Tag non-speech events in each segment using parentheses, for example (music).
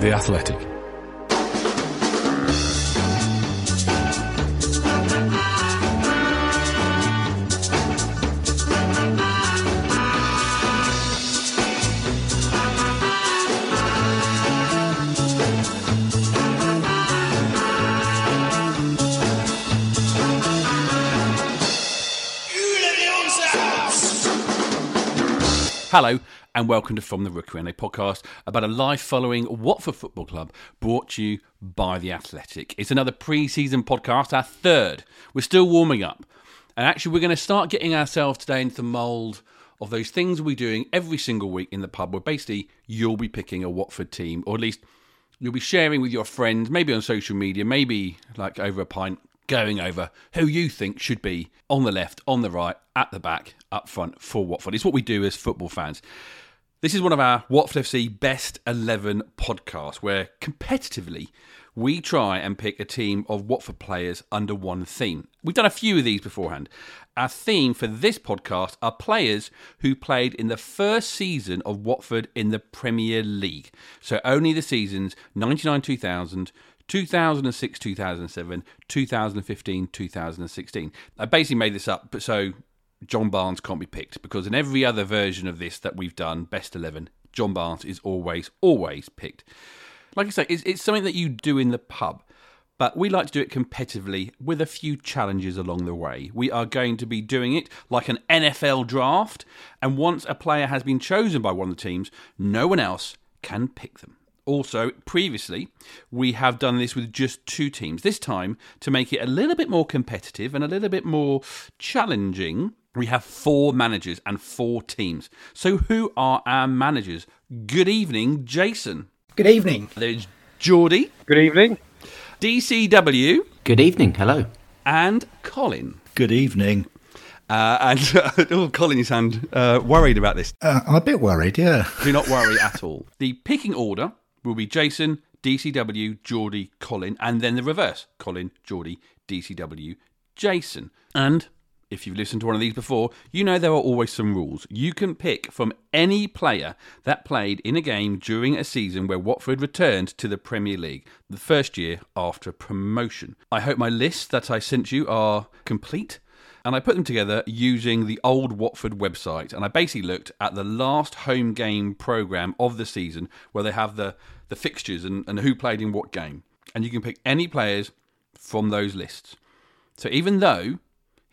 The Athletic. Hello, and welcome to From the Rookery, and a podcast about a life following Watford Football Club brought to you by The Athletic. It's another pre season podcast, our third. We're still warming up. And actually, we're going to start getting ourselves today into the mould of those things we're doing every single week in the pub, where basically you'll be picking a Watford team, or at least you'll be sharing with your friends, maybe on social media, maybe like over a pint, going over who you think should be on the left, on the right, at the back, up front for Watford. It's what we do as football fans. This is one of our Watford FC Best 11 podcasts where competitively we try and pick a team of Watford players under one theme. We've done a few of these beforehand. Our theme for this podcast are players who played in the first season of Watford in the Premier League. So only the seasons 99 2000, 2006 2007, 2015 2016. I basically made this up, but so John Barnes can't be picked because in every other version of this that we've done, best 11, John Barnes is always, always picked. Like I say, it's, it's something that you do in the pub, but we like to do it competitively with a few challenges along the way. We are going to be doing it like an NFL draft, and once a player has been chosen by one of the teams, no one else can pick them. Also, previously, we have done this with just two teams. This time, to make it a little bit more competitive and a little bit more challenging, we have four managers and four teams. So, who are our managers? Good evening, Jason. Good evening. There's Geordie, Good evening. DCW, Good evening. Hello. and Colin. Good evening. Uh, and (laughs) oh, Colin, you sound uh, worried about this. Uh, I'm a bit worried, yeah. Do not worry at all. The picking order will be Jason, DCW, Geordie, Colin, and then the reverse Colin, Geordie, DCW, Jason. And if you've listened to one of these before, you know there are always some rules. You can pick from any player that played in a game during a season where Watford returned to the Premier League, the first year after promotion. I hope my lists that I sent you are complete and I put them together using the old Watford website. And I basically looked at the last home game programme of the season where they have the, the fixtures and, and who played in what game. And you can pick any players from those lists. So even though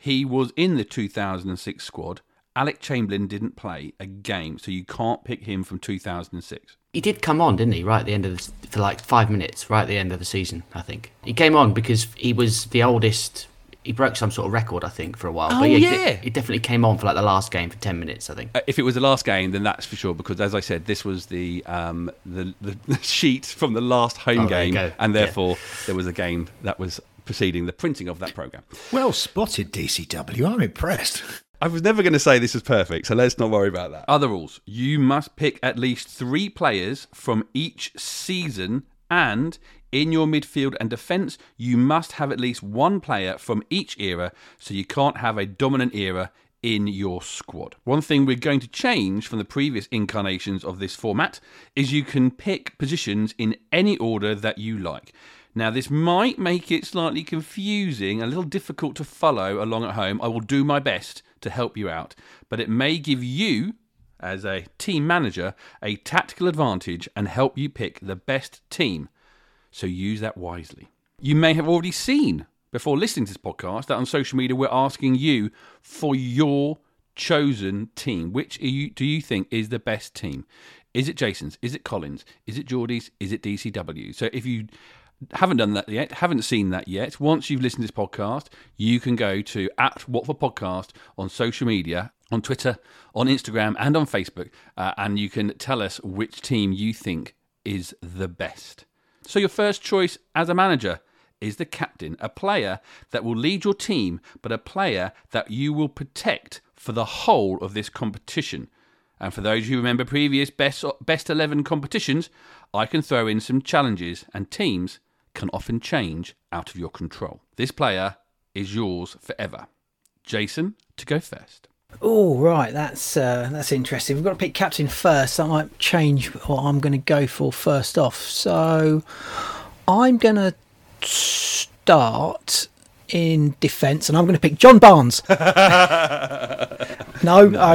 he was in the 2006 squad, Alec Chamberlain didn't play a game. So you can't pick him from 2006. He did come on, didn't he? Right at the end of the, for like five minutes, right at the end of the season, I think. He came on because he was the oldest. He broke some sort of record, I think, for a while. Oh, but he, yeah. he definitely came on for like the last game for ten minutes, I think. Uh, If it was the last game, then that's for sure. Because as I said, this was the um, the, the, (laughs) sheet from the last home Oh, game, and Yeah. therefore there was a game that was preceding the printing of that program. Well spotted, DCW. I'm impressed. I was never going to say this is perfect, so let's not worry about that. Other rules: you must pick at least three players from each season, and in your midfield and defence, you must have at least one player from each era. So you can't have a dominant era in your squad. One thing we're going to change from the previous incarnations of this format is you can pick positions in any order that you like. Now, this might make it slightly confusing, a little difficult to follow along at home. I will do my best to help you out, but it may give you, as a team manager, a tactical advantage and help you pick the best team. So use that wisely. You may have already seen before listening to this podcast that on social media we're asking you for your chosen team. Which do you think is the best team? Is it Jason's? Is it Colin's? Is it Geordie's? Is it DCW? So if you haven't done that yet, haven't seen that yet, once you've listened to this podcast, you can go to at Watford Podcast on social media, on Twitter, on Instagram, and on Facebook, uh, and you can tell us which team you think is the best. So your first choice as a manager is the captain, a player that will lead your team, but a player that you will protect for the whole of this competition. And for those who remember previous best best 11 competitions, I can throw in some challenges and teams can often change out of your control. This player is yours forever. Jason, to go first. Oh right, that's uh, that's interesting. We've got to pick captain first. I might change what I'm going to go for first off. So I'm going to start in defence, and I'm going to pick John Barnes. (laughs) no,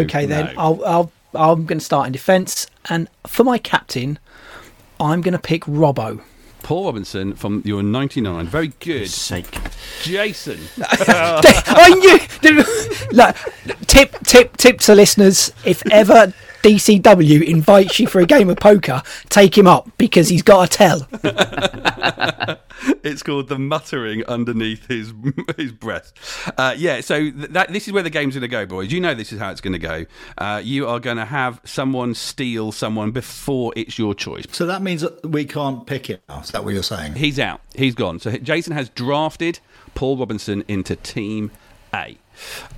okay then. I'll, I'll I'm going to start in defence, and for my captain, I'm going to pick Robbo. Paul Robinson from your 99. Very good. Sake. Jason. (laughs) (laughs) I knew. Tip, tip, tip to listeners: if ever DCW invites you for a game of poker, take him up because he's got a tell. It's called the muttering underneath his (laughs) his breast. Uh, yeah, so th- that this is where the game's going to go, boys. You know this is how it's going to go. Uh, you are going to have someone steal someone before it's your choice. So that means that we can't pick it now. Is that what you're saying? He's out. He's gone. So Jason has drafted Paul Robinson into Team A.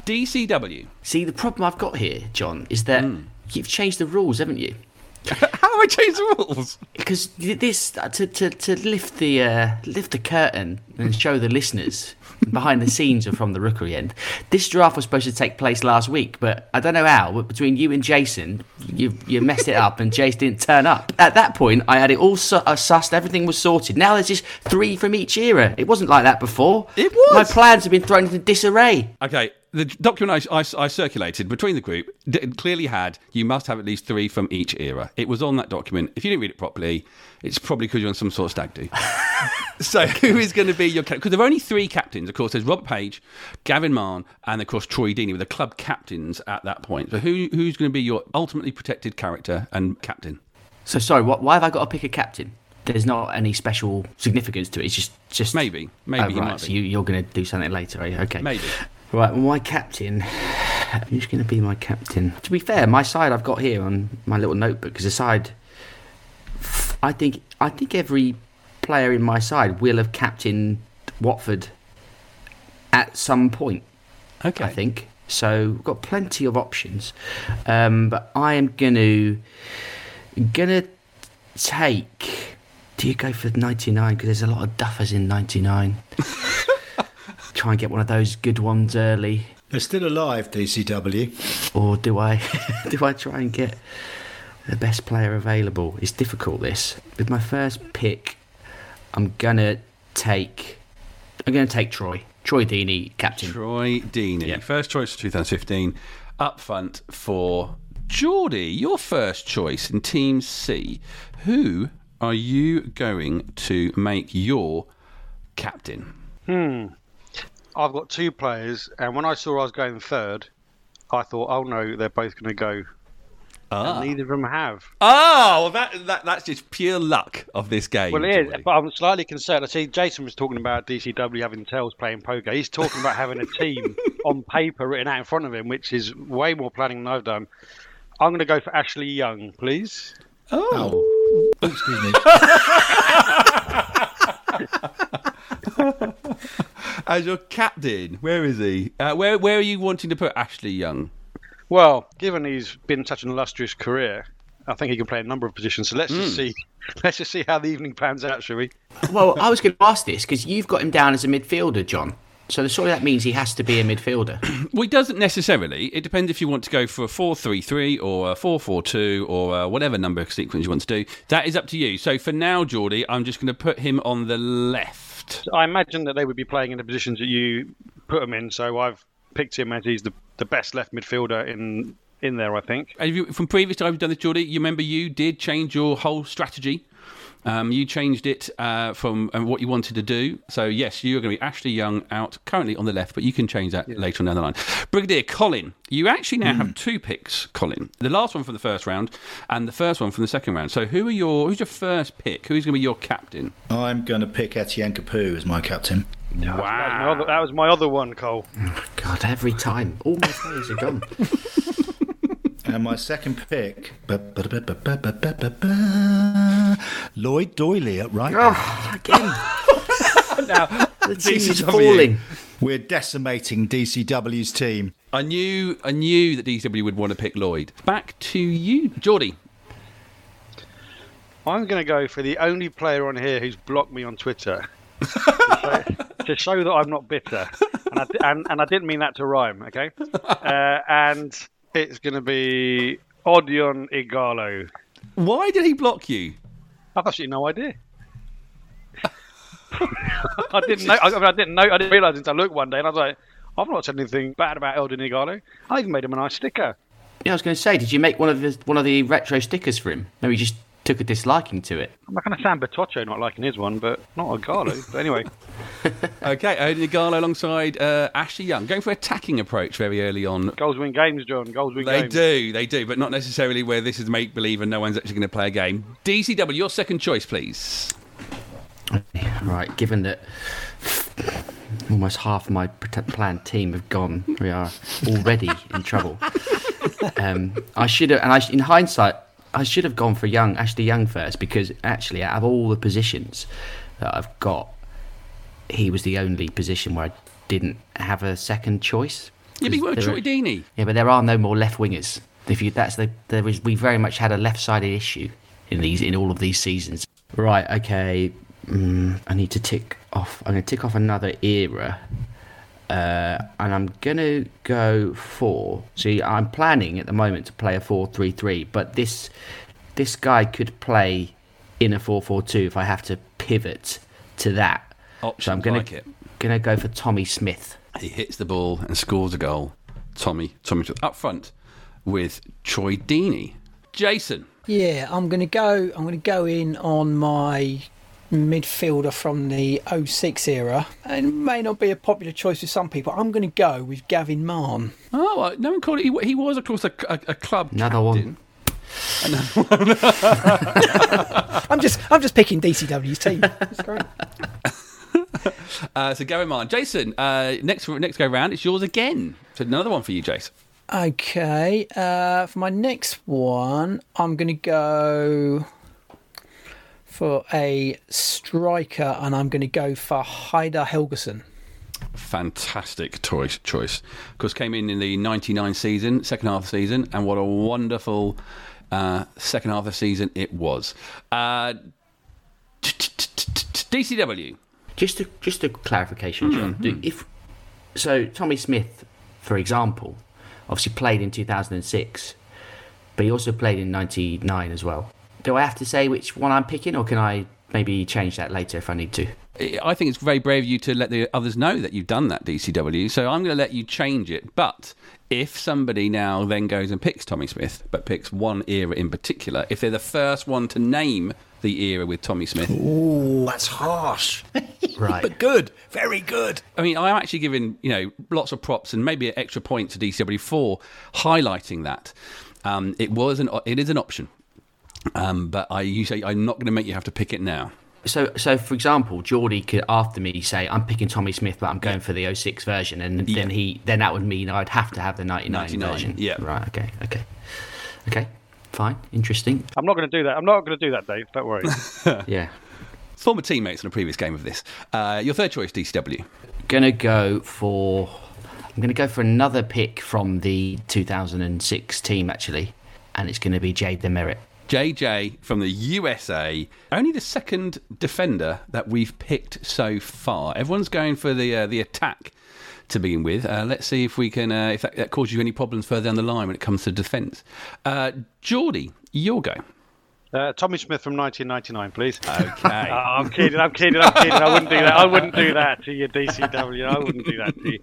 DCW. See, the problem I've got here, John, is that Hmm. You've changed the rules, haven't you? (laughs) How have I changed the rules? Because this to, to, to lift the uh, lift the curtain and show the listeners behind the scenes and from the rookery end. This draft was supposed to take place last week, but I don't know how. But between you and Jason, you you messed it up, and Jace didn't turn up. At that point, I had it all su- uh, sussed. Everything was sorted. Now there's just three from each era. It wasn't like that before. It was. My plans have been thrown into disarray. Okay, the document I, I, I circulated between the group d- clearly had you must have at least three from each era. It was on that document. If you didn't read it properly, it's probably because you're on some sort of stag do. (laughs) so (laughs) who is going to be your captain? Because there are only three captains. Of course, there's Robert Page, Gavin Mahon, and of course Troy Deeney were the club captains at that point. So who who's going to be your ultimately protected character and captain? So sorry, what, why have I got to pick a captain? There's not any special significance to it. It's just just Maybe. Maybe Oh, right. might So you, you're going to do something later, are you? Okay. Maybe. Right. Well, my captain. (sighs) Who's going to be my captain? To be fair, my side I've got here on my little notebook is a side. I think I think every player in my side will have captained Watford at some point. Okay. I think so. We've got plenty of options, um, but I am gonna gonna take. Do you go for ninety nine? Because there's a lot of duffers in ninety nine. (laughs) Try and get one of those good ones early, They're still alive, DCW. or do I? (laughs) do I try and get the best player available? It's difficult. This with my first pick, I'm gonna take. I'm gonna take Troy. Troy Deeney, captain. Troy Deeney, Yeah. first choice for 2015, up front for Geordie. Your first choice in Team C. Who are you going to make your captain? Hmm. I've got two players, and when I saw I was going third, I thought, oh no, they're both going to go. Ah, And neither of them have. oh, well, that, that that's just pure luck of this game. Well, it is, but I'm slightly concerned. I see Jason was talking about DCW having tells playing poker. He's talking about having a team (laughs) on paper written out in front of him, which is way more planning than I've done. I'm going to go for Ashley Young, please. oh. Oh, excuse me. (laughs) (laughs) as your captain. Where is he? Uh, where where are you wanting to put Ashley Young? Well, given he's been such an illustrious career, I think he can play a number of positions. So let's just see. (laughs) Let's just see how the evening pans out, shall we? Well, I was going to ask this because you've got him down as a midfielder, John. So surely that means he has to be a midfielder. (clears throat) Well, it doesn't necessarily. It depends if you want to go for a 4 3 3 or a 4 4 2 or uh, whatever number sequence you want to do. That is up to you. So for now, Geordie, I'm just going to put him on the left. I imagine that they would be playing in the positions that you put them in. So I've picked him as he's the, the best left midfielder in in there. I think. You, from previous times you've done this, Geordie, you remember you did change your whole strategy. Um, you changed it uh, from um, what you wanted to do. So, yes, you're going to be Ashley Young out currently on the left, but you can change that later on down the line. Brigadier Colin, you actually now have two picks, Colin. The last one from the first round and the first one from the second round. So, who are your who's your first pick? Who's going to be your captain? I'm going to pick Etienne Capoue as my captain. That was, my other, that was my other one, Cole. God, every time. All my players are gone. (laughs) and my second pick, Lloyd Doyley at right. Oh, again. (laughs) now, the team is falling. We're decimating DCW's team. I knew, I knew that DCW would want to pick Lloyd. Back to you, Geordie. I'm going to go for the only player on here who's blocked me on Twitter (laughs) to, show, that I'm not bitter, and I, and, and I didn't mean that to rhyme. Okay, (laughs) uh, and it's going to be Odion Ighalo. Why did he block you? I've actually no idea. (laughs) I didn't know. I, mean, I didn't know. I didn't realise until I looked one day, and I was like, "I've not said anything bad about Odion Ighalo. I even made him a nice sticker." Yeah, I was going to say, did you make one of the one of the retro stickers for him? Maybe you just took a disliking to it. I'm not going to sound Bertoccio not liking his one, but not Ighalo. (laughs) but anyway, Okay, Odion Ighalo alongside uh, Ashley Young, going for attacking approach very early on. goals win games, John. Goals win They games. They do, they do, but not necessarily where this is make believe and no one's actually going to play a game. DCW, your second choice, please. Right, given that almost half my planned team have gone, we are already in trouble. (laughs) Um, I should have, and I, sh- in hindsight, I should have gone for Young, Ashley Young first, because actually, out of all the positions that I've got, he was the only position where I didn't have a second choice. Be 'Cause with there Troy Deeney. Yeah, but there are no more left wingers. If you, that's the there is we very much had a left-sided issue in these in all of these seasons. Right. Okay. Mm, I need to tick off. I'm going to tick off another era, uh, and I'm going to go for. See, I'm planning at the moment to play a four-three-three, but this this guy could play in a four-four-two if I have to pivot to that. so I'm Options going like to it. going to go for Tommy Smith. He hits the ball and scores a goal. Tommy, Tommy up front with Troy Deeney. Jason. Yeah, I'm going to go. I'm going to go in on my midfielder from the 06 era. And it may not be a popular choice with some people. I'm going to go with Gavin Mahon. Oh, no one called it. He, he was, of course, a, a, a club Another one. captain. (laughs) I'm just I'm just picking DCW's team. It's great. (laughs) Uh, so Gary Martin. Jason, uh, next next go round, it's yours again. So another one for you, Jason. Okay, uh, for my next one, I'm going to go for a striker, and I'm going to go for Heidar Helguson. Fantastic choice. Choice. Of course, came in in the '99 season, second half of the season, and what a wonderful uh, second half of the season it was. Uh, DCW. Just a just a clarification, John. Do, if so, Tommy Smith, for example, obviously played in 2006, but he also played in '99 as well. Do I have to say which one I'm picking, or can I maybe change that later if I need to? I think it's very brave of you to let the others know that you've done that, DCW. So I'm going to let you change it. But if somebody now then goes and picks Tommy Smith, but picks one era in particular, if they're the first one to name the era with Tommy Smith, Ooh, that's harsh. (laughs) Right. but good. Very good. I mean, I'm actually giving you know lots of props and maybe an extra point to DCW for highlighting that. Um, it was an it is an option, um, but I you say I'm not going to make you have to pick it now. So, so for example, Geordie could after me say, "I'm picking Tommy Smith, but I'm going for the 06 version," and then he then that would mean I'd have to have the 99, 99, version. yeah. Right. Okay. Okay. Okay. Fine. Interesting. I'm not going to do that. I'm not going to do that, Dave. Don't worry. (laughs) Yeah. Former teammates in a previous game of this. Uh, your third choice, DCW. gonna go for I'm gonna go for another pick from the 2006 team actually, and it's gonna be Jay DeMerit. JJ from the USA, only the second defender that we've picked so far. Everyone's going for the uh, the attack to begin with. Uh, let's see if we can uh, if that, that causes you any problems further down the line when it comes to defence. Uh, Geordie, your go. Uh, Tommy Smith from 1999, please. Okay. (laughs) Oh, I'm kidding. I'm kidding. I'm kidding. I wouldn't do that. I wouldn't do that to you, DCW. I wouldn't do that to you.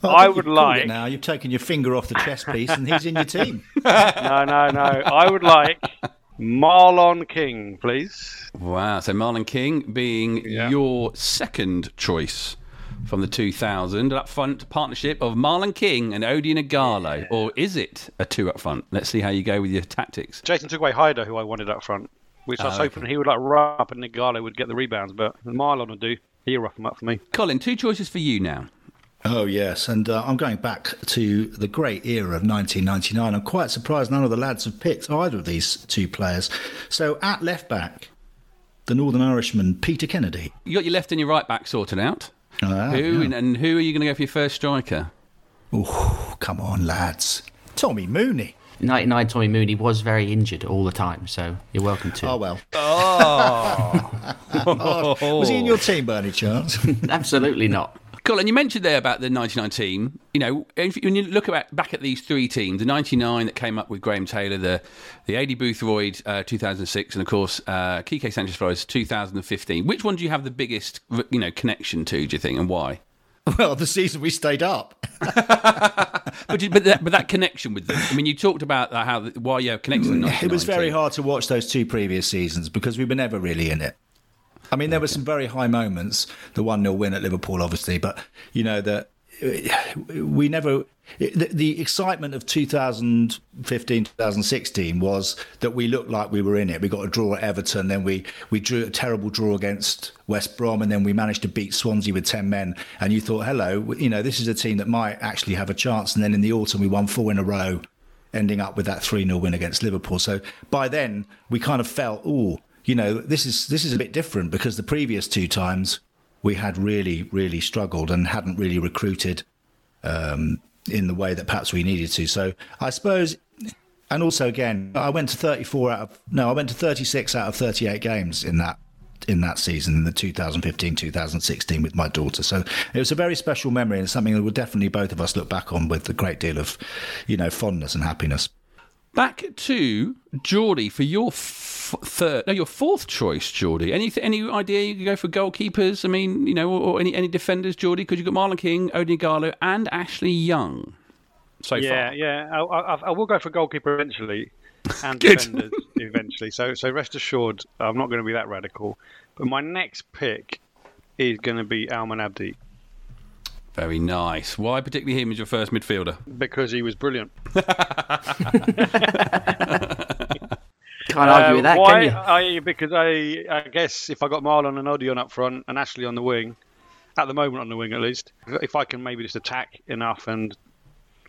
Well, I think would like. now. You've taken your finger off the chess piece, and he's in your team. (laughs) No, no, no. I would like Marlon King, please. Wow. So Marlon King being Yeah. your second choice from the 2000 up front partnership of Marlon King and Odion Ighalo. Or is it a two up front? Let's see how you go with your tactics. Jason took away Heidar, who I wanted up front, which I was Oh, hoping he would like run up and Ighalo would get the rebounds, but Marlon would do. He'll rough them up for me. Colin, two choices for you now. Oh, yes. And uh, I'm going back to the great era of 1999. I'm quite surprised none of the lads have picked either of these two players. So at left back, the Northern Irishman, Peter Kennedy. You got your left and your right back sorted out. Ah, who yeah. and, and who are you going to go for your first striker? Oh, come on, lads. Tommy Mooney. 99 Tommy Mooney was very injured all the time, so you're welcome to. Oh, well. Oh, (laughs) Was he in your team by any chance? (laughs) Absolutely not. Colin, you mentioned there about the 99 team. You know, if, when you look at, back at these three teams, the 99 that came up with Graham Taylor, the the Aidy Boothroyd uh, 2006, and of course uh, Quique Sánchez Flores 2015. Which one do you have the biggest, you know, connection to? Do you think, and why? (laughs) Well, the season we stayed up. (laughs) but, but, that, but that connection with them. I mean, you talked about how why you have connection. It was very hard to watch those two previous seasons because we were never really in it. I mean, there were some very high moments. The one 0 win at Liverpool, obviously, but you know that we never. The, the, excitement of 2015, 2016 was that we looked like we were in it. We got a draw at Everton, then we we drew a terrible draw against West Brom, and then we managed to beat Swansea with 10 men. And you thought, hello, you know, this is a team that might actually have a chance. And then in the autumn, we won four in a row, ending up with that 3 0 win against Liverpool. So by then, we kind of felt, oh, you know, this is this is a bit different because the previous two times we had really, really struggled and hadn't really recruited um, in the way that perhaps we needed to. So I suppose, and also again, I went to 34 out of no, I went to 36 out of 38 games in that in that season in the 2015-2016 with my daughter. So it was a very special memory and something that will definitely both of us look back on with a great deal of, you know, fondness and happiness. Back to Geordie for your third, no, your fourth choice, Geordie. Any any idea you could go for goalkeepers? I mean, you know, or, or any any defenders, Geordie? Because you've got Marlon King, Odion Ighalo, and Ashley Young. So yeah, far. yeah, I, I, I, will go for goalkeeper eventually, and (laughs) defenders eventually. So so rest assured, I'm not going to be that radical. But my next pick is going to be Almen Abdi. Very nice. Why particularly him as your first midfielder? Because he was brilliant. (laughs) Can't argue with that, Uh, why? can you? I, because I, I guess if I got Marlon and Odion up front and Ashley on the wing, at the moment on the wing at least, if I can maybe just attack enough and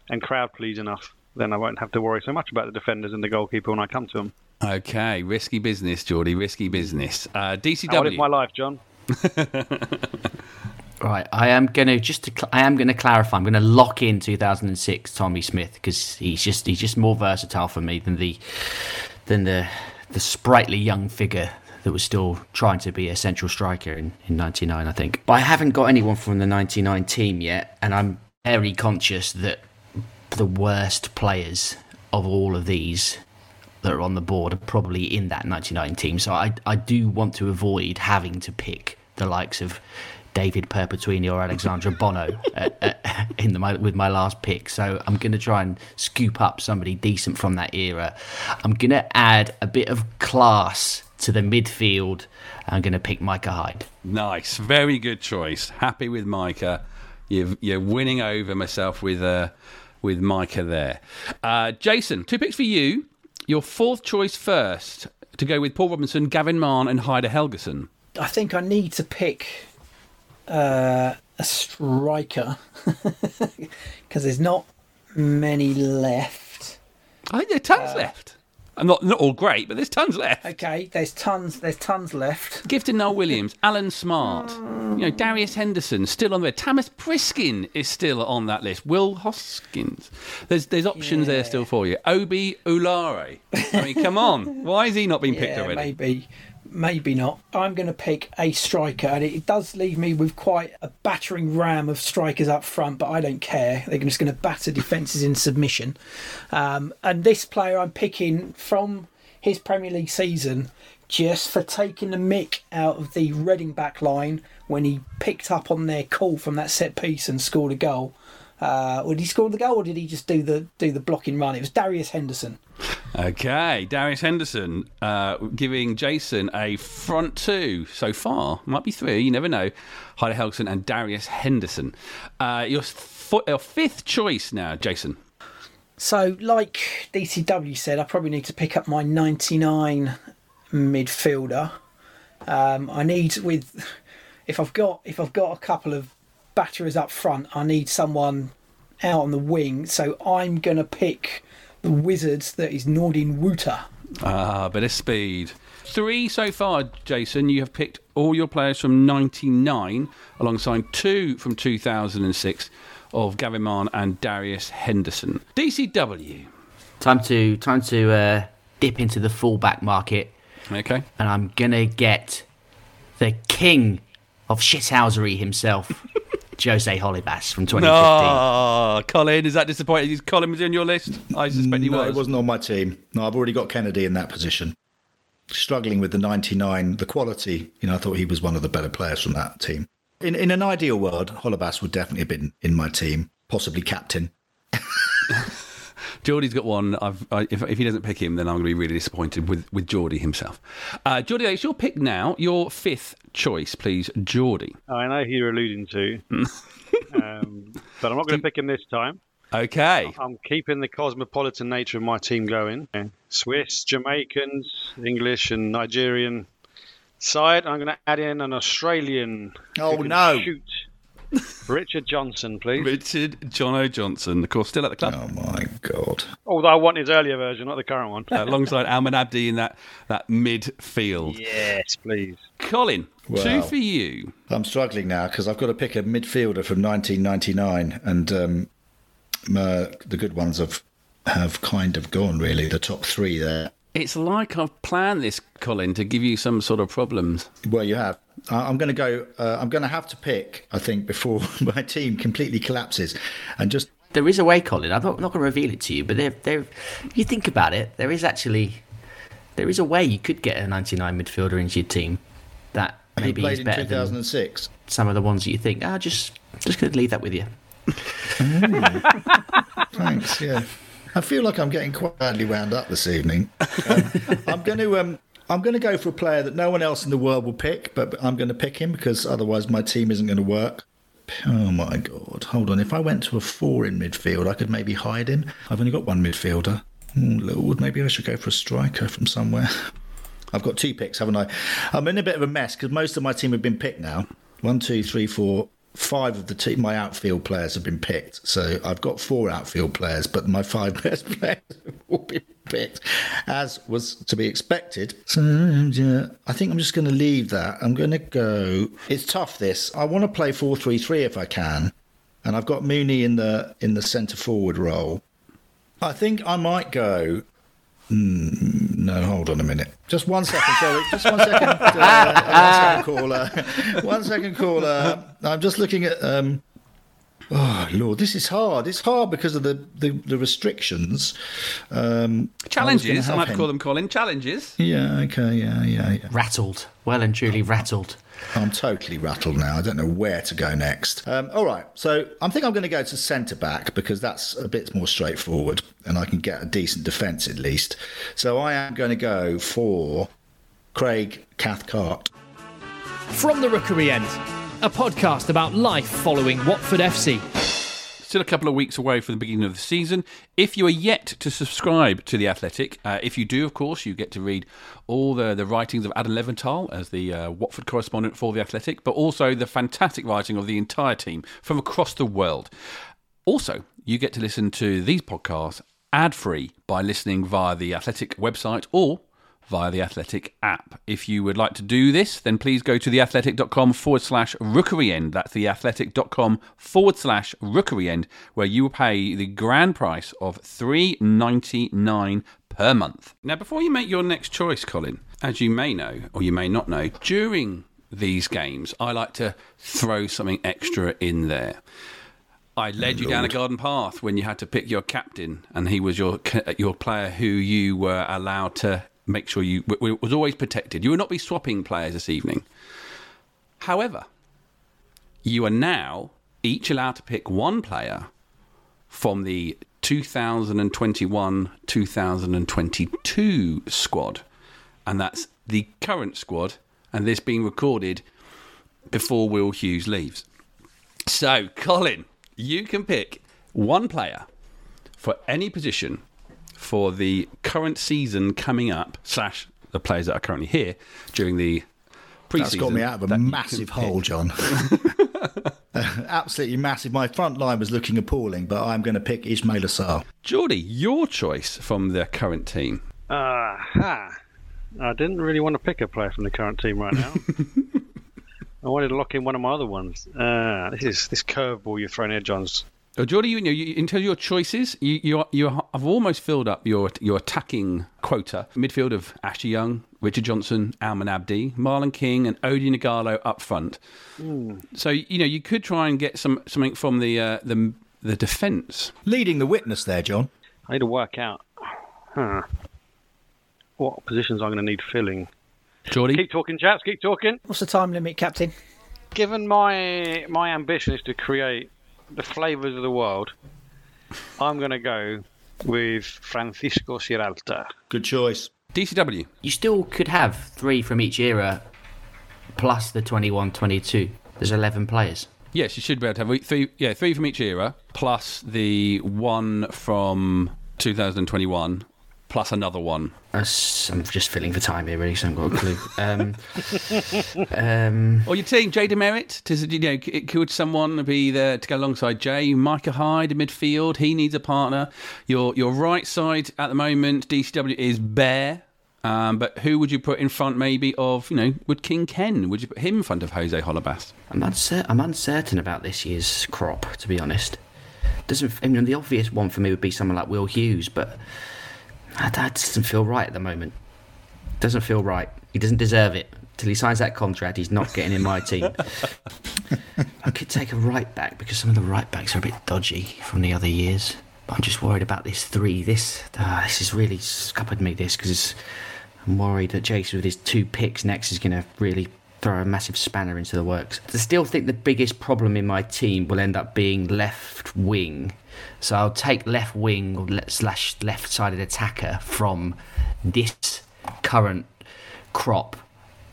and crowd please enough, then I won't have to worry so much about the defenders and the goalkeeper when I come to them. Okay, risky business, Geordie. Risky business. Uh, How I live my life, John. (laughs) Right, I am gonna just to, cl- I am gonna clarify. I'm gonna lock in 2006 Tommy Smith because he's just he's just more versatile for me than the than the the sprightly young figure that was still trying to be a central striker in, in 99, I think. But I haven't got anyone from the 99 team yet, and I'm very conscious that the worst players of all of these that are on the board are probably in that 99 team. So I, I do want to avoid having to pick the likes of David Perpetuini or Alexandre Bonnot uh, uh, (laughs) in the, my, with my last pick. So I'm going to try and scoop up somebody decent from that era. I'm going to add a bit of class to the midfield. I'm going to pick Micah Hyde. Nice, very good choice. Happy with Micah. You're, you're winning over myself with uh, with Micah there. Uh, Jason, two picks for you. Your fourth choice first to go with Paul Robinson, Gavin Mahon, and Heidar Helguson. I think I need to pick uh, a striker (laughs) because there's not many left. I think there are tons left. I'm not not all great, but there's tons left. Okay, there's tons. There's tons left. Gifton Noel Williams, Allan Smart, you know Darius Henderson still on there. Thomas Priskin is still on that list. Will Hoskins. There's there's options there still for you. Obbi Oularé. I mean, come on. (laughs) Why is he not being picked yeah, already? maybe, maybe not. I'm going to pick a striker, and it does leave me with quite a battering ram of strikers up front. But I don't care. They're just going to batter defences in submission. Um, and this player I'm picking from his Premier League season, just for taking the mick out of the Reading back line when he picked up on their call from that set piece and scored a goal. Uh, did he score the goal, or did he just do the do the blocking run? It was Darius Henderson. Okay, Darius Henderson uh, giving Jason a front two so far. Might be three, you never know. Heidar Helguson and Darius Henderson. Uh, your, your fifth choice now, Jason. So, like DCW said, I probably need to pick up my 99 midfielder. Um, I need with if I've got if I've got a couple of batterers up front, I need someone out on the wing. So I'm gonna pick the Wizards. That is Nordin Wooter. Ah, bit of speed. Three so far, Jason. You have picked all your players from 99 alongside two from 2006 of Gavin Mahon and Darius Henderson. DCW. Time to time to uh, dip into the fullback market, Okay. and I'm gonna get the king of shithousery himself, (laughs) Jose Holebas from 2015. Oh, Colin, is that disappointing? Is Colin was in your list? I suspect he No, was. it wasn't on my team. No, I've already got Kennedy in that position. Struggling with the 99, the quality. You know, I thought he was one of the better players from that team. In in an ideal world, Holebas would definitely have been in my team, possibly captain. (laughs) Geordie's got one. I've, I, if, if he doesn't pick him, then I'm going to be really disappointed with, with Geordie himself. Uh, Geordie, it's your pick now. Your fifth choice, please, Geordie. I know who you're alluding to, (laughs) um, but I'm not going to pick him this time. Okay. I'm keeping the cosmopolitan nature of my team going. Swiss, Jamaicans, English, and Nigerian side. I'm going to add in an Australian. Oh, no. Shoot. Richard Johnson, please. Richard Jono Johnson, of course, still at the club. Oh my god! Although I want his earlier version, not the current one. Uh, alongside Almen Abdi in that, that midfield. Yes, please. Colin, two for you. I'm struggling now because I've got to pick a midfielder from 1999, and um, uh, the good ones have have kind of gone. Really, the top three there. It's like I've planned this, Colin, to give you some sort of problems. Well, you have. I- I'm going to go. Uh, I'm going to have to pick. I think before (laughs) my team completely collapses, and just There is a way, Colin. I'm not, not going to reveal it to you, but there, there. If you think about it, there is actually, there is a way you could get a 99 midfielder into your team that he maybe played is in better than 2006. some of the ones that you think. Ah, just, just going to leave that with you. (laughs) Thanks. Yeah, I feel like I'm getting quite badly wound up this evening. Um, I'm going to. Um, I'm going to go for a player that no one else in the world will pick, but I'm going to pick him because otherwise my team isn't going to work. Oh my god! Hold on. If I went to a four in midfield, I could maybe hide him. I've only got one midfielder. Oh, Lord, maybe I should go for a striker from somewhere. (laughs) I've got two picks, haven't I? I'm in a bit of a mess because most of my team have been picked now. One, two, three, four, five of the team, my outfield players have been picked. So I've got four outfield players, but my five (laughs) best players all been picked, as was to be expected. So yeah, I think I'm just going to leave that. I'm going to go. It's tough. This I want to play four, three, three if I can, and I've got Mooney in the in the centre forward role. I think I might go. Mm, no, hold on a minute. Just one second, sorry. Just one second. Uh, (laughs) one second, caller. One second, caller. I'm just looking at. Um, oh Lord, this is hard. It's hard because of the the, the restrictions. Um, I was gonna Challenges, I have might him. call them, Colin. Challenges. Yeah. Okay. Yeah. Yeah. Yeah. Rattled, well and truly rattled. I'm totally rattled now. I don't know where to go next. Um, all right, so I think I'm going to go to centre back because that's a bit more straightforward, and I can get a decent defence at least. So I am going to go for Craig Cathcart. From the Rookery End, a podcast about life following Watford FC. Still a couple of weeks away from the beginning of the season. If you are yet to subscribe to The Athletic, uh, if you do, of course, you get to read all the, the writings of Adam Leventhal as the uh, Watford correspondent for The Athletic, but also the fantastic writing of the entire team from across the world. Also, you get to listen to these podcasts ad free by listening via the Athletic website or via the Athletic app. If you would like to do this, then please go to theathletic.com forward slash rookery end. That's theathletic.com forward slash rookery end, where you will pay the grand price of three ninety nine per month. Now, before you make your next choice, Colin, as you may know or you may not know, during these games, I like to throw something extra in there. I led you down a garden path when you had to pick your captain, and he was your your player who you were allowed to make sure you w- was always protected. You will not be swapping players this evening. However, you are now each allowed to pick one player from the 2021 2022 squad, and that's the current squad, and this being recorded before Will Hughes leaves. So, Colin, you can pick one player for any position for the current season coming up, slash the players that are currently here during the That's preseason. got me out of a that you can massive hole, John. (laughs) (laughs) Absolutely massive. My front line was looking appalling, but I'm going to pick Ismaïla Sarr. Geordie, your choice from the current team. Aha. I didn't really want to pick a player from the current team right now. (laughs) I wanted to lock in one of my other ones. Uh, this is this curveball you're throwing here, John's Oh, Geordie, you know, you, in terms of your choices, you you you have almost filled up your your attacking quota. Midfield of Ashley Young, Richard Johnson, Almen Abdi, Marlon King, and Odion Ighalo up front. So you know you could try and get some something from the uh, the the defence. Leading the witness there, John. I need to work out huh, what positions I'm going to need filling. Geordie, Keep talking, chaps. Keep talking. What's the time limit, Captain? Given my my ambition is to create the flavours of the world, I'm going to go with Francisco Sierralta. Good choice. DCW. You still could have three from each era, plus the 21-22. There's 11 players. Yes, you should be able to have three. Yeah, three from each era, plus the one from 2021, plus another one. I'm just filling for time here, really, so I haven't got a clue. (laughs) Um, um, Or your team, Jay DeMerit. It, you know, could someone be there to go alongside Jay? Micah Hyde in midfield. He needs a partner. Your your right side at the moment, DCW is bare. Um, but who would you put in front, maybe of you know, would King Ken? Would you put him in front of Jose Holebas? I'm, uncer- I'm uncertain about this year's crop, to be honest. Doesn't I mean the obvious one for me would be someone like Will Hughes, but that, that doesn't feel right at the moment. Doesn't feel right. He doesn't deserve it. Till he signs that contract, he's not getting in my team. (laughs) I could take a right back because some of the right backs are a bit dodgy from the other years. But I'm just worried about this three. This uh, this has really scuppered me. This because I'm worried that Jason with his two picks next is going to really throw a massive spanner into the works. I still think the biggest problem in my team will end up being left wing. So I'll take left wing or le- slash left sided attacker from this current crop,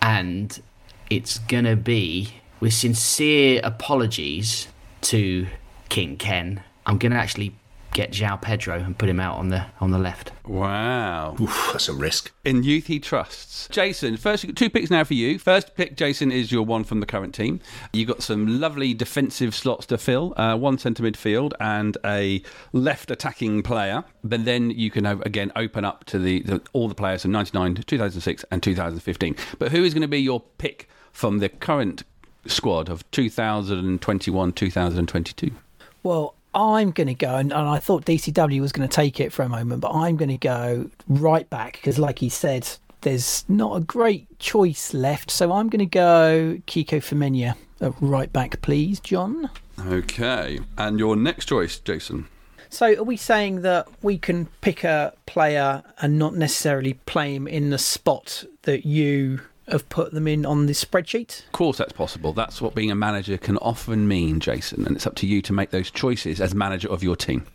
and it's gonna be with sincere apologies to King Ken. I'm gonna actually get João Pedro and put him out on the on the left. Wow. Oof, that's a risk. In youth he trusts. Jason, first two picks now for you. First pick, Jason, is your one from the current team. You've got some lovely defensive slots to fill, uh, one centre midfield and a left attacking player. But then you can uh, again open up to the, the all the players from 99, 2006 and 2015. But who is going to be your pick from the current squad of 2021, 2022? Well, I'm going to go, and, and I thought DCW was going to take it for a moment, but I'm going to go right back because, like he said, there's not a great choice left. So I'm going to go Kiko Femenia at right back, please, John. Okay. And your next choice, Jason? So are we saying that we can pick a player and not necessarily play him in the spot that you have put them in on this spreadsheet? Of course, that's possible. That's what being a manager can often mean, Jason. And it's up to you to make those choices as manager of your team.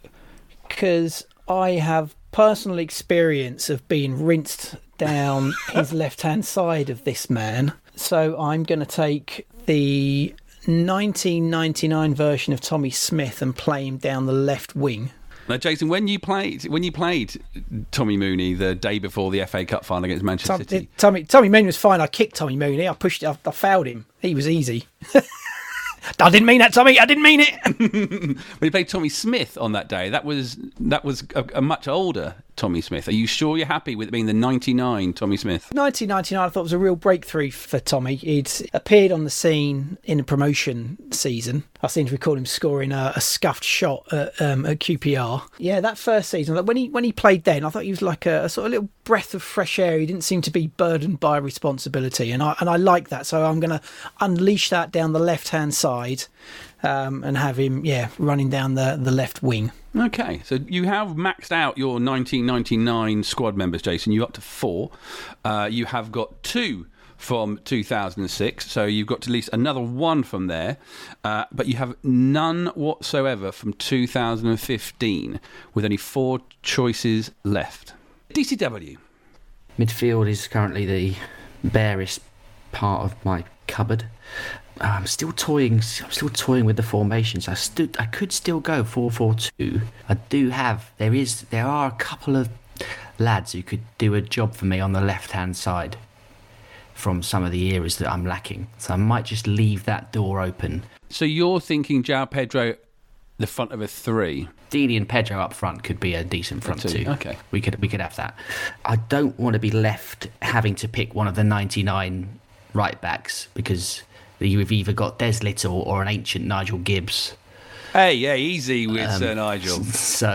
because I have personal experience of being rinsed down (laughs) his left hand side of this man. So I'm going to take the 1999 version of Tommy Smith and play him down the left wing. Now, Jason, when you played when you played Tommy Mooney the day before the FA Cup final against Manchester Tom, City, Tommy Tommy Mooney was fine. I kicked Tommy Mooney. I pushed. I, I fouled him. He was easy. (laughs) I didn't mean that, Tommy. I didn't mean it. (laughs) when you played Tommy Smith on that day, that was that was a, a much older Tommy Smith. Are you sure you're happy with it being the '99 Tommy Smith? 1999, I thought was a real breakthrough for Tommy. He'd appeared on the scene in a promotion season. I seem to recall him scoring a, a scuffed shot at, um, at QPR. Yeah, that first season, when he when he played then, I thought he was like a, a sort of little breath of fresh air. He didn't seem to be burdened by responsibility, and I and I like that. So I'm going to unleash that down the left hand side. Um, and have him, yeah, running down the, the left wing. Okay, so you have maxed out your 1999 squad members, Jason. You're up to four. Uh, you have got two from 2006, so you've got at least another one from there, uh, but you have none whatsoever from 2015, with only four choices left. DCW. Midfield is currently the barest part of my cupboard. Uh, I'm still toying. I'm still toying with the formations. I stood. I could still go four four two. I do have. There is. There are a couple of lads who could do a job for me on the left hand side from some of the areas that I'm lacking. So I might just leave that door open. So you're thinking João Pedro, the front of a three. Deeney and Pedro up front could be a decent front two, two. okay. we could we could have that. I don't want to be left having to pick one of the 99 right backs because you've either got Des Lyttle or an ancient Nigel Gibbs. Hey, yeah, easy with Um, Sir Nigel. (laughs) So,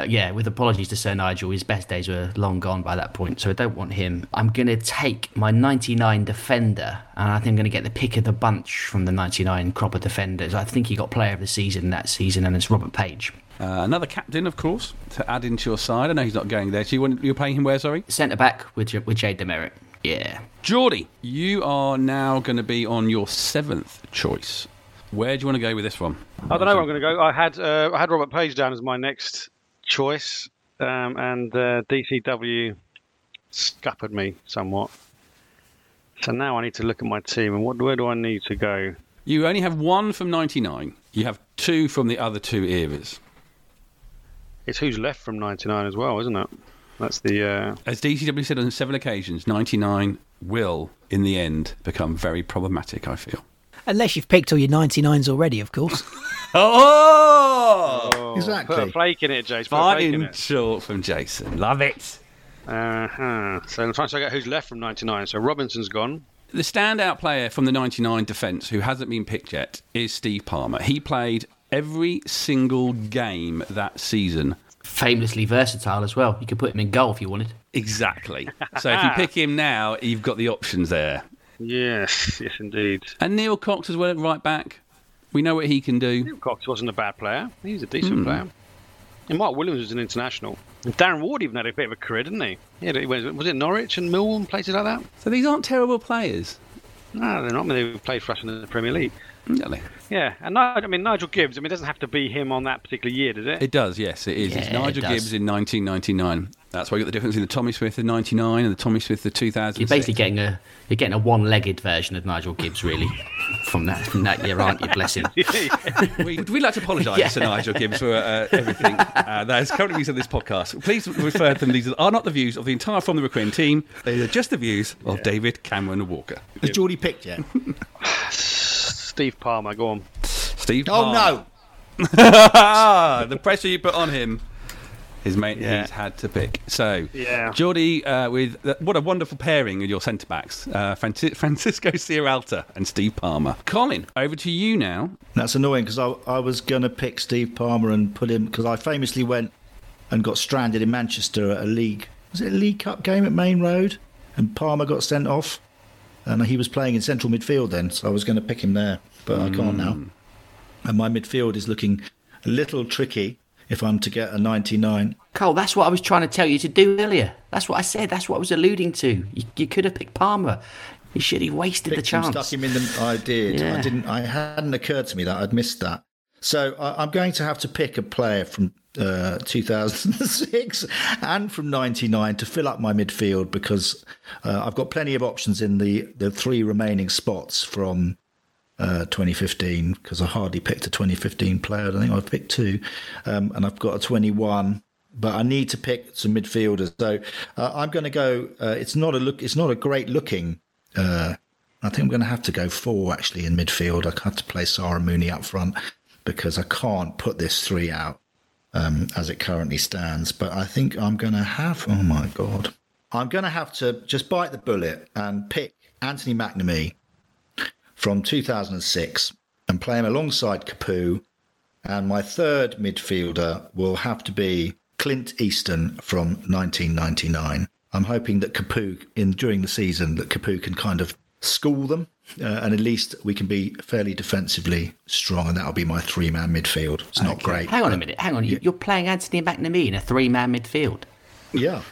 uh, yeah, with apologies to Sir Nigel, his best days were long gone by that point, so I don't want him. I'm going to take my 99 defender, and I think I'm going to get the pick of the bunch from the 99 crop of defenders. I think he got player of the season that season, and it's Robert Page. Uh, another captain, of course, to add into your side. I know he's not going there. So you want, you're playing him where, sorry? Centre back with, with Jay DeMerit. Yeah. Geordie, you are now going to be on your seventh choice. Where do you want to go with this one? I don't know where I'm going to go. I had uh, I had Robert Page down as my next choice, um, and uh, DCW scuppered me somewhat. So now I need to look at my team and what where do I need to go? You only have one from 99. You have two from the other two eras. It's who's left from '99 as well, isn't it? That's the uh, As DCW said on several occasions, 99 will, in the end, become very problematic, I feel. Unless you've picked all your 99s already, of course. (laughs) Oh! Exactly. put a flake in it, Jason. Put a in Fine short from Jason. Love it. Uh-huh. So I'm trying to figure out who's left from '99. So Robinson's gone. The standout player from the 99 defence who hasn't been picked yet is Steve Palmer. He played every single game that season. Famously versatile as well. You could put him in goal if you wanted. Exactly. So if you pick him now, you've got the options there. Yes, yes, indeed. And Neil Cox as well right back. We know what he can do. Neil Cox wasn't a bad player. He was a decent hmm. player. And Mark Williams was an international. And Darren Ward even had a bit of a career, didn't he? Yeah, he was, was it Norwich and Millwall and places like that? So these aren't terrible players. No, they're not. I mean, they played for us in the Premier League. Really. Yeah, and I mean Nigel Gibbs. I mean, it doesn't have to be him on that particular year, does it? It does, yes, it is. it's Yeah, it Nigel does. Gibbs in 1999. That's why you got the difference in the Tommy Smith of 99 and the Tommy Smith of 2000. You're basically getting a you're getting a one-legged version of Nigel Gibbs, really, (laughs) from that from that year, aren't you? Bless him. (laughs) we, we'd like to apologise Yeah. to Nigel Gibbs for uh, everything uh, that is currently used on this podcast. Please refer to them. These are not the views of the entire From the Rookery End team. They are just the views of David Cameron Walker. Has Geordie picked yet? (laughs) Steve Palmer, go on. Steve oh Palmer. no! (laughs) the pressure you put on him. His mate, Yeah. he's had to pick. So, Yeah. Geordie, uh, with what a wonderful pairing with your centre backs, uh, Franci- (laughs) Francisco Sierralta and Steve Palmer. Colin, over to you now. That's annoying because I, I was going to pick Steve Palmer and put him because I famously went and got stranded in Manchester at a league. Was it a League Cup game at Maine Road? And Palmer got sent off, and he was playing in central midfield then, so I was going to pick him there, but I can't now. Hmm. And my midfield is looking a little tricky if I'm to get a 99. Cole, that's what I was trying to tell you to do earlier. That's what I said. That's what I was alluding to. You, you could have picked Palmer. You should have wasted the Picked him, chance. stuck him in the. I did. I didn't. I hadn't occurred to me that I'd missed that. So I, I'm going to have to pick a player from uh, 2006 (laughs) and from 99 to fill up my midfield because uh, I've got plenty of options in the the three remaining spots from. Uh, 2015 because I hardly picked a 2015 player. I think I've picked two, um, and I've got a 21. But I need to pick some midfielders. So uh, I'm going to go. Uh, it's not a look. It's not a great looking uh, I think I'm going to have to go four actually in midfield. I have to play Sarah Mooney up front because I can't put this three out um, as it currently stands. But I think I'm going to have. Oh my god! I'm going to have to just bite the bullet and pick Anthony McNamee from 2006 and play him alongside Capoue. And my third midfielder will have to be Clint Easton from 1999. I'm hoping that Capoue, in during the season, that Capoue can kind of school them, uh, and at least we can be fairly defensively strong, and that'll be my three-man midfield. It's not great. Hang on a minute. Hang on. You, you're playing Anthony McNamee in a three-man midfield. Yeah,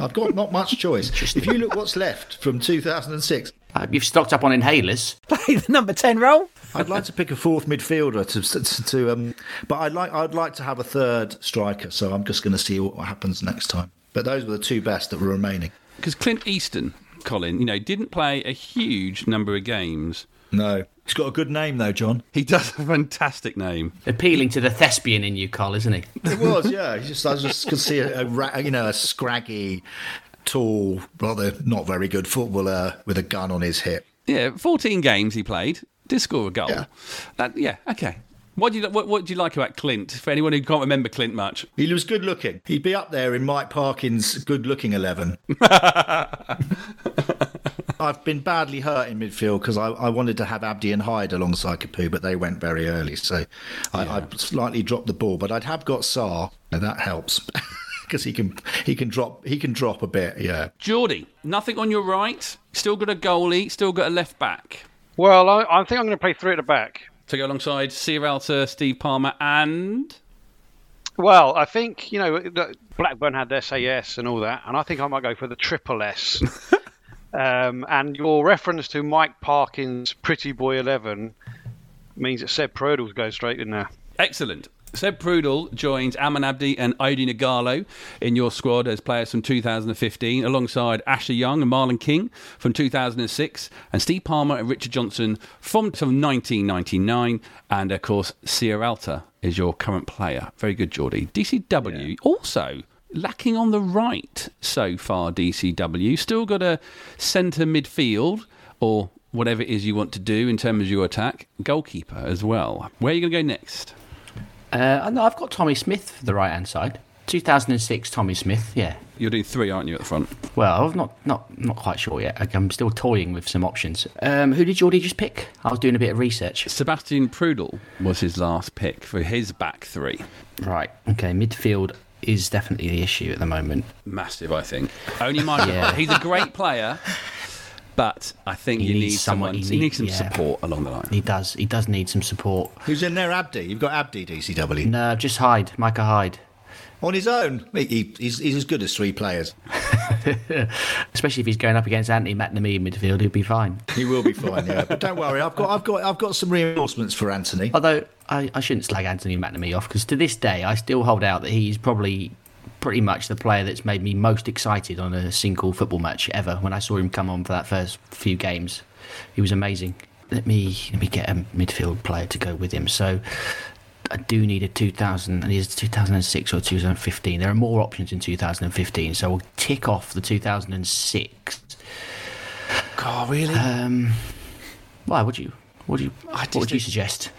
I've got not much choice. if you look what's left from 2006, Uh, you've stocked up on inhalers. (laughs) Play the number 10 role. I'd like to pick a fourth midfielder to, to, to um, but I'd like I'd like to have a third striker. So I'm just going to see what happens next time. But those were the two best that were remaining. Because Clint Easton, Colin, you know, didn't play a huge number of games. No, he's got a good name though, John. He does a fantastic name. Appealing to the thespian in you, Cole, isn't he? It was, yeah. He just I just could see a, a you know a scraggy, tall, rather not very good footballer with a gun on his hip. Yeah, 14 games he played, did score a goal. Yeah. That, yeah, okay. What do you what, what do you like about Clint? For anyone who can't remember Clint much, He was good looking. He'd be up there in Mike Parkin's good looking eleven. (laughs) I've been badly hurt in midfield because I, I wanted to have Abdi and Hyde alongside Capoue, but they went very early, so I, I slightly dropped the ball. But I'd have got Sarr, and that helps (laughs) because he can he can drop he can drop a bit. Yeah, Geordie, nothing on your right. Still got a goalie. Still got a left back. Well, I, I think I'm going to play three at the back. To go alongside Sierralta, Steve Palmer, and Well, I think you know Blackburn had their say yes and all that, and I think I might go for the triple S. (laughs) um, and your reference to Mike Parkin's Pretty Boy Eleven means that Seb Prödl's go straight in there. excellent. Seb Prödl joins Almen Abdi and Odion Ighalo in your squad as players from 2015, alongside Ashley Young and Marlon King from 2006, and Steve Palmer and Richard Johnson from, from 1999, and of course Sierralta is your current player. Very good, Geordie. DCW also lacking on the right so far. DCW still got a centre midfield or whatever it is you want to do in terms of your attack. Goalkeeper as well. Where are you going to go next? Uh, no, I've got Tommy Smith for the right hand side. 2006 Tommy Smith, yeah. You're doing three, aren't you, at the front? Well, I'm not not not quite sure yet. I'm still toying with some options. Um, who did Geordie just pick? I was doing a bit of research. Sebastian Prödl was his last pick for his back three. Right. Okay. Midfield is definitely the issue at the moment. Massive, I think. Only Michael. (laughs) Yeah. He's a great player, (laughs) but I think He you need needs someone. someone- he you need need- some yeah. support along the line. He does. He does need some support. who's in there? Abdi. You've got Abdi DCW No, just Hyde, Micah Hyde. on his own. He, he- he's, he's as good as three players. (laughs) Especially if he's going up against Anthony McNamee in midfield, he'll be fine. He will be fine. Yeah, but don't worry. I've got I've got I've got some reinforcements for Anthony. Although I, I shouldn't slag Anthony McNamee off because to this day I still hold out that he's probably pretty much the player that's made me most excited on a single football match ever. When I saw him come on for that first few games, he was amazing. Let me let me get a midfield player to go with him. So I do need a 2000 and is 2006 or 2015. There are more options in 2015, so we'll tick off the 2006. Oh, really? Um, why would you? What do you? I What would you suggest?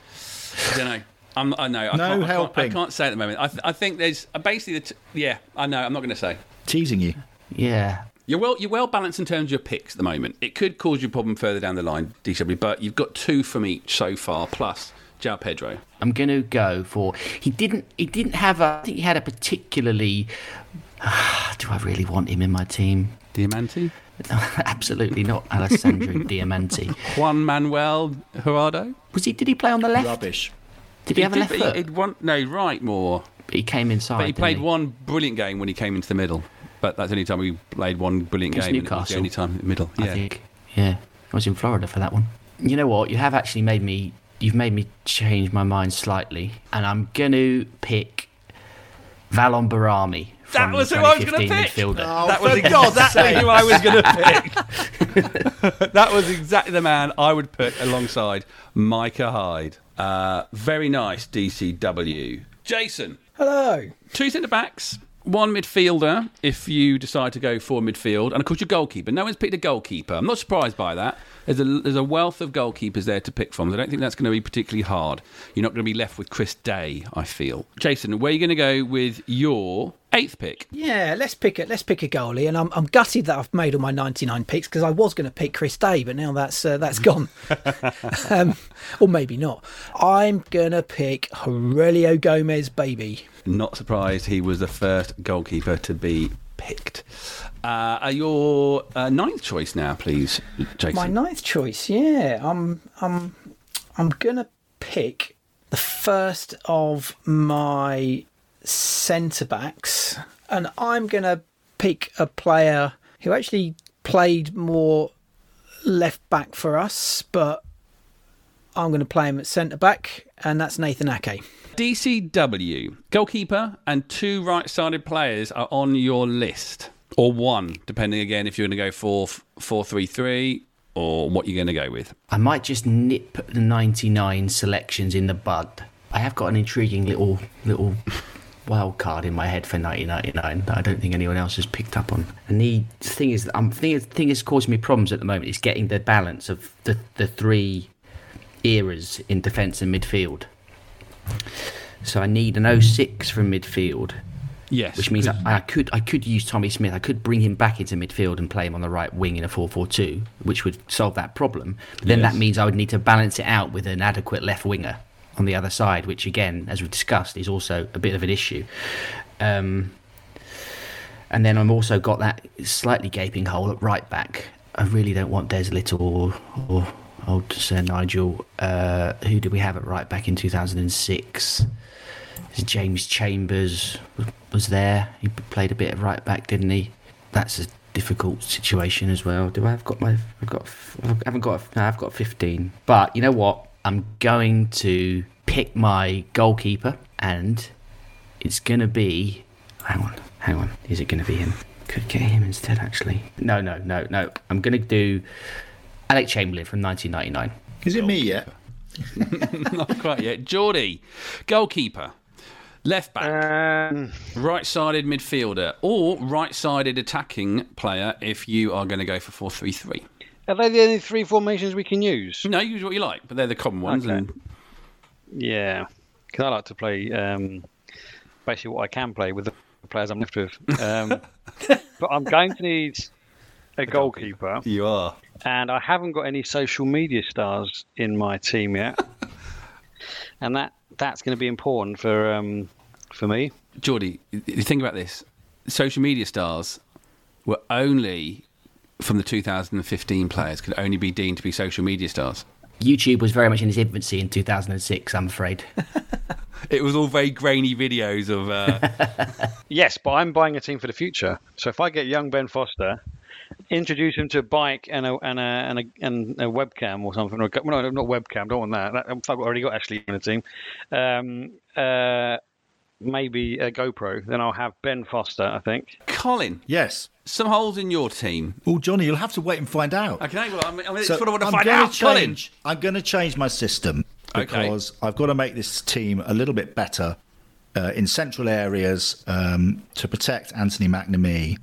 I don't know. I'm, I know. I No can't, I can't- I can't, say at the moment. I, th- I think there's uh, basically the. T- yeah, I know. I'm not going to say. Teasing you. Yeah, You're well. You're well balanced in terms of your picks at the moment. It could cause you a problem further down the line, DW, but you've got two from each so far, plus João Pedro. I'm going to go for. He didn't. He didn't have a. I think he had a particularly. (sighs) do I really want him in my team? Diamanti, (laughs) Absolutely not, Alessandro (laughs) Diamanti. Juan Manuel Jurado. Was he? Did he play on the left? Rubbish. Did he have a did, left but foot? He, he'd want, no, right more. But he came inside. But he played one brilliant game when he came into the middle. But that's the only time we played one brilliant game. was the Newcastle. only time in the middle. I Yeah. think. Yeah, I was in Florida for that one. You know what? You have actually made me. You've made me change my mind slightly, and I'm going to pick Valon Behrami. That was who I was gonna pick. Midfielder. that was exactly who I was going (laughs) to pick. (laughs) that was exactly the man I would put alongside Micah Hyde. Uh, very nice DCW. Jason, Hello. two centre backs, one midfielder if you decide to go for midfield, and of course your goalkeeper. No one's picked a goalkeeper. I'm not surprised by that. There's a, there's a wealth of goalkeepers there to pick from. I don't think that's going to be particularly hard. You're not going to be left with Chris Day, I feel. Jason, where are you going to go with your eighth pick? Yeah, let's pick it. Let's pick a goalie, and I'm, I'm gutted that I've made all my 99 picks because I was going to pick Chris Day, but now that's uh, that's gone, (laughs) um, or maybe not. I'm gonna pick Heurelho Gomes, baby. Not surprised he was the first goalkeeper to be picked. Uh, are your uh, ninth choice now, please, Jason? My ninth choice, yeah. I'm I'm I'm gonna pick the first of my centre backs, and I'm gonna pick a player who actually played more left back for us, but I'm going to play him at centre back, and that's Nathan Ake. DCW, goalkeeper and two right sided players are on your list. Or one, depending again if you're going to go 4 4 3 3 or what you're going to go with. I might just nip the 99 selections in the bud. I have got an intriguing little little wild card in my head for 1999 that I don't think anyone else has picked up on. And the thing is, I'm thing, the thing is causing me problems at the moment is getting the balance of the the three eras in defence and midfield. So I need an 06 from midfield, Yes, which means I, I could I could use Tommy Smith. I could bring him back into midfield and play him on the right wing in a 4-4-2, which would solve that problem. But then Yes. that means I would need to balance it out with an adequate left winger on the other side, which again, as we've discussed, is also a bit of an issue. Um, and then I've also got that slightly gaping hole at right back. I really don't want Des Lyttle or, or old Sir Nigel. Uh, who did we have at right back in 2006? James Chambers was there. He played a bit of right back, didn't he? That's a difficult situation as well. Do I have got my? I've got. I haven't got. No, I've got 15. But you know what? I'm going to pick my goalkeeper, and it's gonna be. Hang on, hang on. Is it gonna be him? Could get him instead, actually. No, no, no, no. I'm gonna do Alec Chamberlain from 1999. Is it me yet? (laughs) not quite yet. Geordie, goalkeeper, left back, Um, right-sided midfielder, or right-sided attacking player if you are going to go for four-three-three. Are they the only three formations we can use? No, use what you like, but they're the common ones. Okay. And Yeah, because I like to play um, basically what I can play with the players I'm left with. Um, (laughs) but I'm going to need a goalkeeper, you are. and I haven't got any social media stars in my team yet, (laughs) and that that's going to be important for um, for me. Geordie, you think about this. Social media stars were only from the 2015 players could only be deemed to be social media stars. YouTube was very much in its infancy in 2006. I'm afraid. (laughs) It was all very grainy videos of. Uh, (laughs) Yes, but I'm buying a team for the future. So if I get young Ben Foster, introduce him to a bike and a and a and a, and a webcam or something. Or a, well, no, not webcam. Don't want that. that I've already got Ashley in the team. Um, uh, maybe a GoPro. Then I'll have Ben Foster. I think. Colin, Yes. some holes in your team. Well, Johnny, you'll have to wait and find out. Okay, well, I mean, I mean, So it's what I want to I'm find gonna out, Colin. change, I'm going to change my system Okay. because I've got to make this team a little bit better uh, in central areas um, to protect Anthony McNamee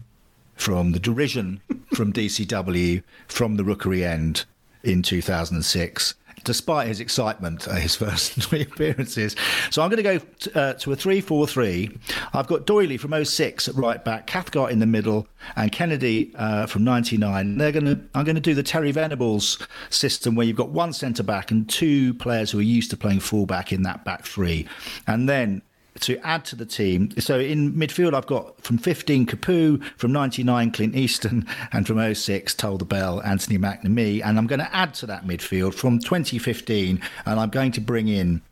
from the derision from DCW from the rookery end in 2006. Despite his excitement at his (laughs) first three appearances. So I'm going to go t- uh, to a 3 4 3. I've got Doyley from 06 at right back, Cathcart in the middle, and Kennedy uh, from 99. They're going to, I'm going to do the Terry Venables system where you've got one centre back and two players who are used to playing full back in that back three. And then to add to the team. So in midfield, I've got from 15 Capoue, from 99 Clint Easton, and from 06 Toll the Bell Anthony McNamee. And I'm going to add to that midfield from 2015, and I'm going to bring in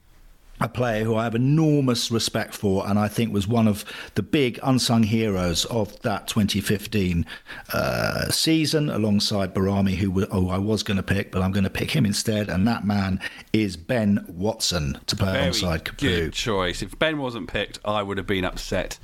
a player who I have enormous respect for, and I think was one of the big unsung heroes of that 2015 uh, season, alongside Behrami, who, oh, I was going to pick, but I'm going to pick him instead. And that man is Ben Watson to play Very alongside Capoue. good choice. If Ben wasn't picked, I would have been upset.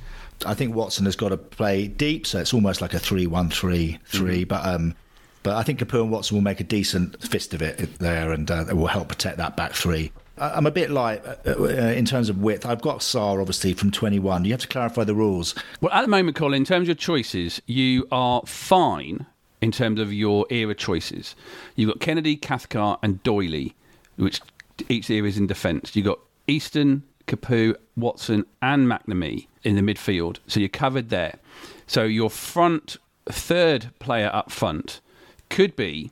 I think Watson has got to play deep, so it's almost like a three-one-three-three. Mm-hmm. But um, but I think Capoue and Watson will make a decent fist of it there, and uh, it will help protect that back three. I'm a bit light uh, uh, in terms of width. I've got Sarr obviously from 21. You have to clarify the rules. Well, at the moment, Colin, in terms of your choices, you are fine in terms of your era choices. You've got Kennedy, Cathcart, and Doyley, which each era is in defence. You've got Easton, Capoue, Watson, and McNamee in the midfield. So you're covered there. So your front third player up front could be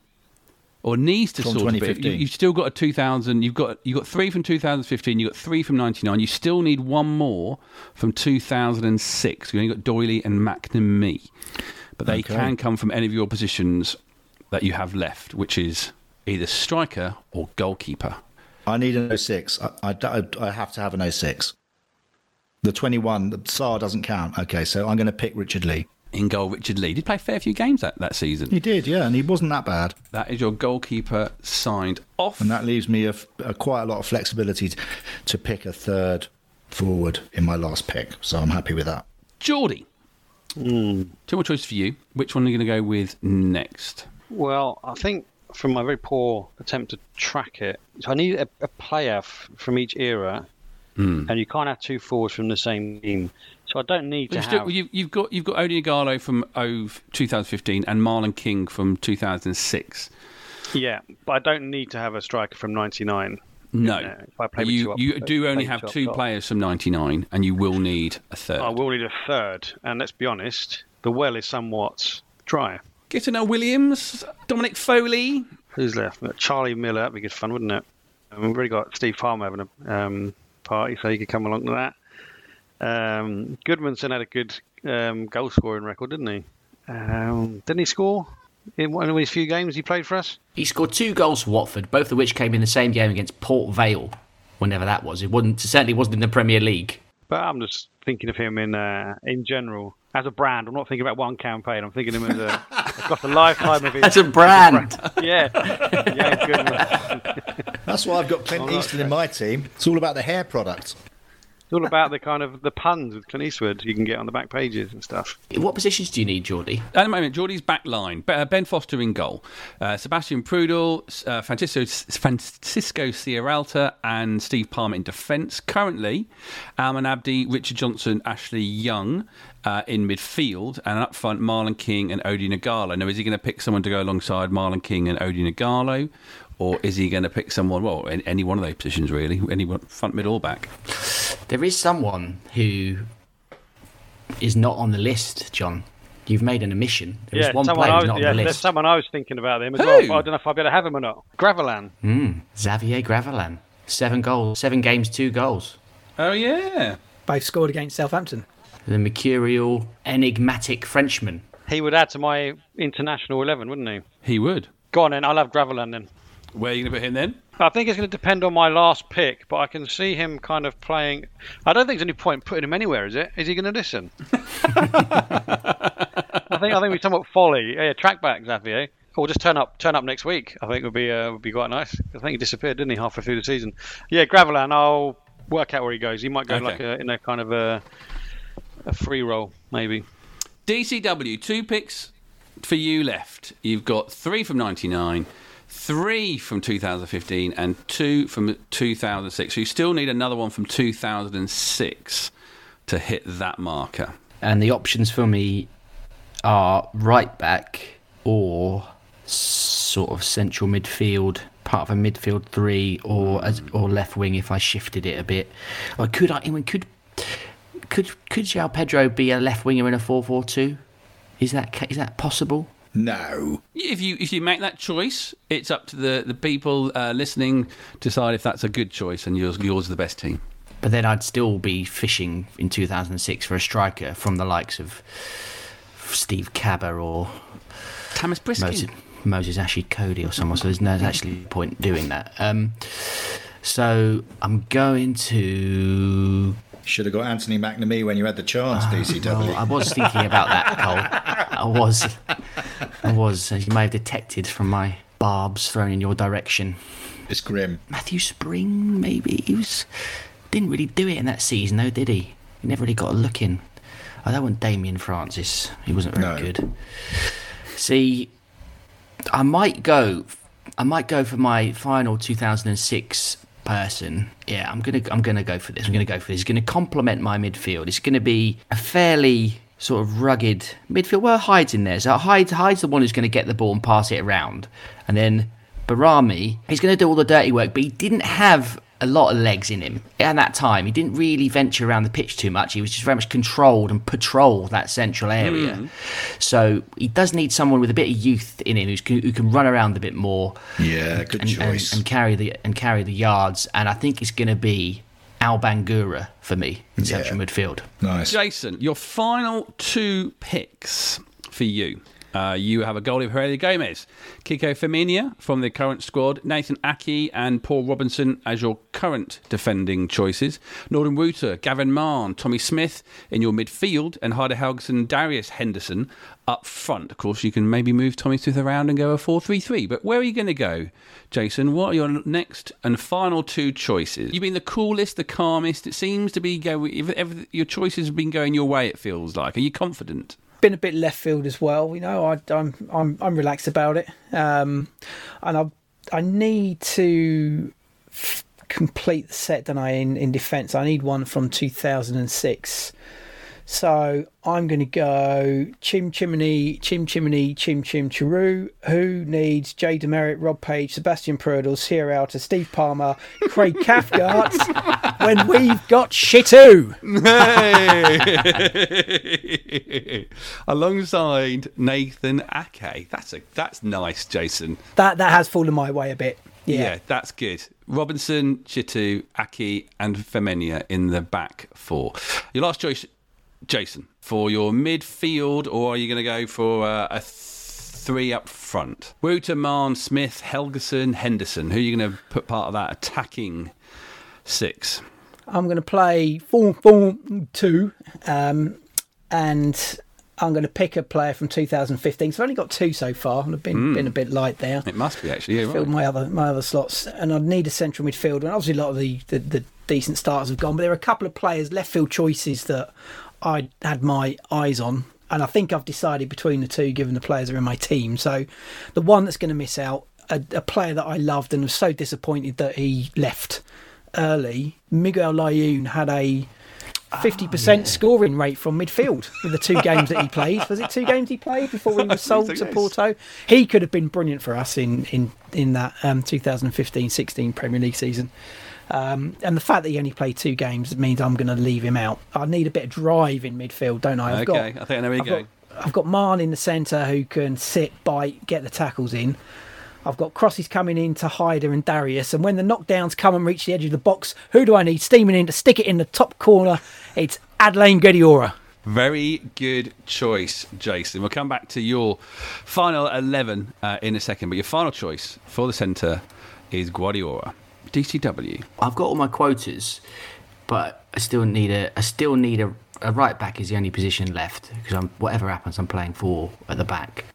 or needs to From sort of. 2015. You, you've still got a 2000. You've got you have got three from 2015. You've got three from 99. You still need one more from 2006. You've only got Doyley and McNamee, but they Okay. can come from any of your positions that you have left, which is either striker or goalkeeper. I need an 06. I, I, I have to have an 06. The 21, the Sarr doesn't count. Okay, so I'm going to pick Richard Lee. In goal, Richard Lee did play a fair few games that, that season. He did, yeah, and he wasn't that bad. That is your goalkeeper signed off. And that leaves me a, a quite a lot of flexibility to, to pick a third forward in my last pick. So I'm happy with that. Geordie. Two more choices for you. Which one are you going to go with next? Well, I think from my very poor attempt to track it, so I need a, a player f- from each era, Hmm. and you can't have two forwards from the same team. So I don't need to still, you've, you've got you've got Odie Ighalo from oh, 2015 and Marlon King from 2006. Yeah, but I don't need to have a striker from '99. No, Yeah, if I play with you up- you do only have two players from '99, and you will need a third. I will need a third, and let's be honest, the well is somewhat dry. Gifton Noel Williams, Dominic Foley. Who's left? Uh, Charlie Miller. That'd be good fun, wouldn't it? And we've already got Steve Palmer having a um, party, so he could come along to that. Um, Gudmundsson had a good um, goal scoring record, didn't he? Um, didn't he score in one of his few games he played for us? He scored two goals for Watford, both of which came in the same game against Port Vale, whenever that was. It wasn't certainly wasn't in the Premier League. But I'm just thinking of him in uh, in general as a brand. I'm not thinking about one campaign. I'm thinking of him as a across a lifetime of his. As a brand. yeah, yeah, Goodman. That's why I've got Clint Eastwood in my team. It's all about the hair product. It's all about the kind of the puns with Clint Eastwood you can get on the back pages and stuff. What positions do you need, Geordie? At the moment, Geordie's back line. Uh, Ben Foster in goal. Uh, Sebastian Prödl, uh, Francisco, Francisco Sierralta, and Steve Palmer in defence. Currently, Almen Abdi, Richard Johnson, Ashley Young uh, in midfield. And up front, Marlon King and Odion Ighalo. Now, is he going to pick someone to go alongside Marlon King and Odion Ighalo? Or is he going to pick someone, well, in any one of those positions, really? Any one, front, mid, or back? There is someone who is not on the list, John. You've made an omission. There is one someone player was, not yeah, on the there's someone I was thinking about him as Who? well. But I don't know if I'll be able to have him or not. Gravelaine. Mm, Xavier Gravelaine. Seven goals, seven games, two goals. Oh, yeah. Both scored against Southampton. The mercurial, enigmatic Frenchman. He would add to my international eleven, wouldn't he? He would. Go on then. I'll have Gravelaine then. Where are you going to put him then? I think it's going to depend on my last pick, but I can see him kind of playing. I don't think there's any point putting him anywhere, is it? Is he going to listen? (laughs) I think I think we somewhat folly. Yeah, track back, Xavier. Or just turn up, turn up next week. I think would be uh, would be quite nice. I think he disappeared, didn't he, halfway through the season? Yeah, Gravelaine. I'll work out where he goes. He might go Okay. like a, in a kind of a a free roll, maybe. DCW, two picks for you left. You've got three from 99, three from 2015, and two from 2006. So you still need another one from 2006 to hit that marker. And the options for me are right back or sort of central midfield, part of a midfield three, or as, or left wing if I shifted it a bit. Or could I? Mean, could could could João Pedro be a left winger in a four four two? Is that is that possible? No. If you if you make that choice, it's up to the, the people uh, listening to decide if that's a good choice and yours yours is the best team. But then I'd still be fishing in 2006 for a striker from the likes of Steve Kabba or Thomas Priskin. Moses, Moses Ashikodi or someone. So there's no actually point doing that. Um, so I'm going to. Should have got Anthony McNamee when you had the chance, DCW. Well, I was thinking about that, Cole. I was. I (laughs) was. As you may have detected from my barbs thrown in your direction. it's grim. Matthew Spring, maybe he was didn't really do it in that season, though, did he? He never really got a look in. I don't want Damien Francis. He wasn't very No. good. See, I might go. I might go for my final 2006 person. Yeah, I'm gonna. I'm gonna go for this. I'm gonna go for this. It's gonna complement my midfield. It's gonna be a fairly sort of rugged midfield. Well, Hyde's in there, so Hyde, Hyde's the one who's gonna get the ball and pass it around, and then Behrami, he's gonna do all the dirty work. But he didn't have a lot of legs in him at that time. He didn't really venture around the pitch too much. He was just very much controlled and patrolled that central area. Hmm. So he does need someone with a bit of youth in him who's, who can run around a bit more Yeah, good and, and, choice. and carry the and carry the yards. And I think it's going to be Al Bangura for me in central midfield. nice. Jason, your final two picks for you. Uh, you have a goalie of Heurelho Gomes, Kiko Femenía from the current squad, Nathan Ake and Paul Robinson as your current defending choices, Nordin Wooter, Gavin Mahon, Tommy Smith in your midfield, and Heidar Helguson, Darius Henderson up front. Of course, you can maybe move Tommy Smith around and go a 4 3 3. But where are you going to go, Jason? What are your next and final two choices? You've been the coolest, the calmest. It seems to be go. Your choices have been going your way, it feels like. Are you confident? Been a bit left field as well. You know, I, I'm I'm I'm relaxed about it, um, and I I need to f- complete the set, don't I? In in defence, I need one from 2006 So I'm going to go Chim Chimney, Chim Chimney, Chim Chim Chiru. Who needs Jay DeMerit, Rob Page, Sebastian Prödl, Sierra Alta, Steve Palmer, Craig (laughs) Cathcart when (laughs) we've got Shittu? Hey! (laughs) Alongside Nathan Ake. That's a that's nice, Jason. That that has fallen my way a bit. Yeah, Yeah. that's good. Robinson, Shittu, Ake, and Femenia in the back four. Your last choice, Jason, for your midfield, or are you going to go for uh, a three up front? Wooter, Mahon, Smith, Helguson, Henderson. Who are you going to put part of that attacking six? I'm going to play 4 4 2, um, and I'm going to pick a player from 2015. So I've only got two so far, and I've been, been a bit light there. It must be actually. Yeah, Filled right. my other my other slots, and I'd need a central midfielder. And obviously, a lot of the, the, the decent starters have gone, but there are a couple of players left field choices that I had my eyes on, and I think I've decided between the two, given the players are in my team. So, the one that's going to miss out, a, a player that I loved and was so disappointed that he left early. Miguel Layun had a. 50% scoring rate from midfield with the two games that he (laughs) played. Was it two games he played before he was (laughs) sold to. Porto? He could have been brilliant for us in in in that um, 2015-16 Premier League season. Um, and the fact that he only played two games means I'm going to leave him out. I need a bit of drive in midfield, don't I? I've Okay, got, I think I know where you're I've going. got, I've got Mahon in the centre who can sit, bite, get the tackles in. I've got crosses coming in to Heidar and Darius, and when the knockdowns come and reach the edge of the box, who do I need steaming in to stick it in the top corner? It's Adlène Guédioura. Very good choice, Jason. We'll come back to your final 11 uh, in a second, but your final choice for the centre is Guédioura. DCW. I've got all my quotas, but I still need a. I still need a. A right back is the only position left because I'm whatever happens, I'm playing four at the back.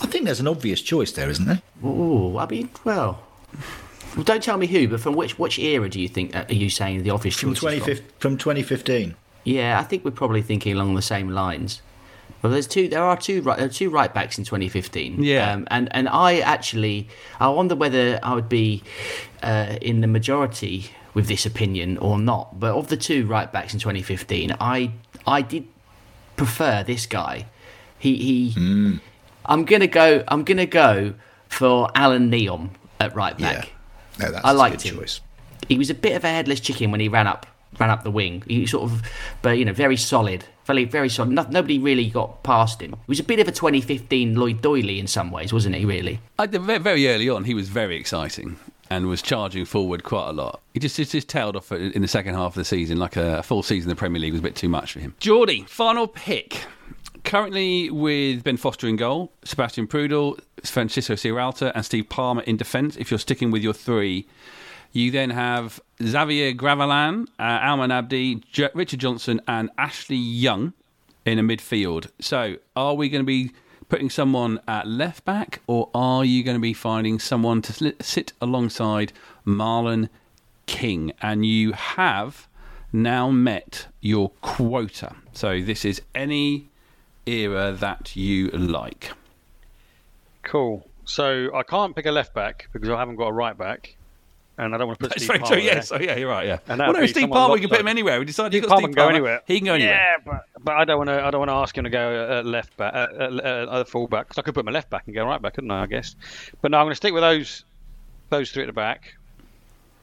I think there's an obvious choice there, isn't there? Oh, I mean, well, well, don't tell me who, but from which which era do you think uh, are you saying the obvious From, choice is 2015 from 2015. Yeah, I think we're probably thinking along the same lines. Well, there's two. There are two. right- There are two right backs in 2015. Yeah. Um, and and I actually, I wonder whether I would be uh, in the majority with this opinion or not. But of the two right backs in 2015, I I did prefer this guy. He he. I'm gonna go. I'm gonna go for Allan Nyom at right back. Yeah. No, that's I a liked good him. choice. He was a bit of a headless chicken when he ran up ran up the wing. He sort of, but you know, very solid, very very solid. No, nobody really got past him. He was a bit of a 2015 Lloyd Doyley in some ways, wasn't he? Really? I, very, very early on, he was very exciting and was charging forward quite a lot. He just, just, just tailed off in the second half of the season, like a, a full season in the Premier League was a bit too much for him. Geordie, final pick. Currently with Ben Foster in goal, Sebastian Prödl, Francisco Sierralta, and Steve Palmer in defence. If you're sticking with your three, you then have Xavier Gravelaine, uh, Almen Abdi, J- Richard Johnson, and Ashley Young in a midfield. So, are we going to be putting someone at left back, or are you going to be finding someone to sit alongside Marlon King? And you have now met your quota. So, this is any era that you like. Cool. So I can't pick a left back because I haven't got a right back, and I don't want to put That's Steve very Palmer true. there. Yes. Oh, yeah, you're right. Yeah. And well, that'd no, be Steve someone Palmer, we can put him anywhere. We decided Steve you've got Palmer Steve can go anywhere. He can go anywhere. Yeah, but, but I don't want to. I don't want to ask him to go at left back, at, at, at, at full back. 'cause I could put my left back and go right back, couldn't I? I guess. But no, I'm going to stick with those those three at the back.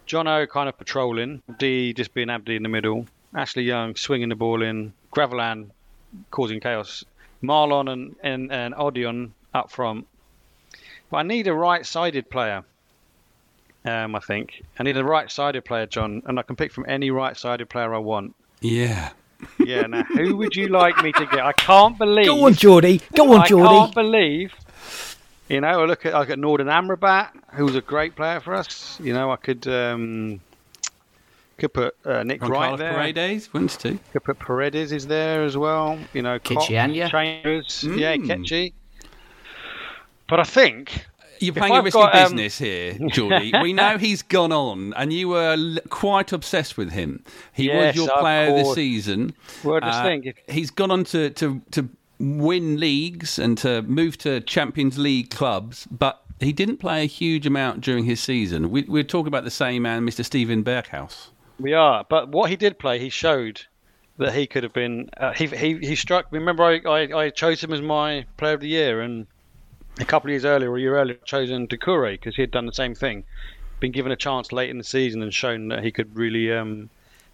Jono kind of patrolling. D just being Abdi in the middle. Ashley Young swinging the ball in. Gravelaine causing chaos. Marlon and and, and Odion up front. But I need a right-sided player. Um, I think I need a right-sided player, John, and I can pick from any right-sided player I want. Yeah. Yeah. Now, who would you like me to get? I can't believe. Go on, Geordie. Go on, I can't believe. You know, I look at I look at Nordin Amrabat, who was a great player for us. You know, I could um, could put uh, Nick Ron Wright Carlos there. Paredes, wins too. Could put Paredes is there as well. You know, Koch, Ikechi Anya. Chambers, yeah, Mm. Ketchy. But I think You're playing a risky got, um, business here, Geordie. (laughs) we know he's gone on, and you were l- quite obsessed with him. He Yes, was your player of the season. I Uh, think he's gone on to, to, to win leagues and to move to Champions League clubs, but he didn't play a huge amount during his season. We, we're talking about the same man, Mr. Stephen Berghuis. we are. But what he did play, he showed that he could have been. Uh, he, he he struck. Remember, I, I I chose him as my player of the year, and a couple of years earlier, or a year earlier, chosen Doucouré because he had done the same thing, been given a chance late in the season and shown that he could really um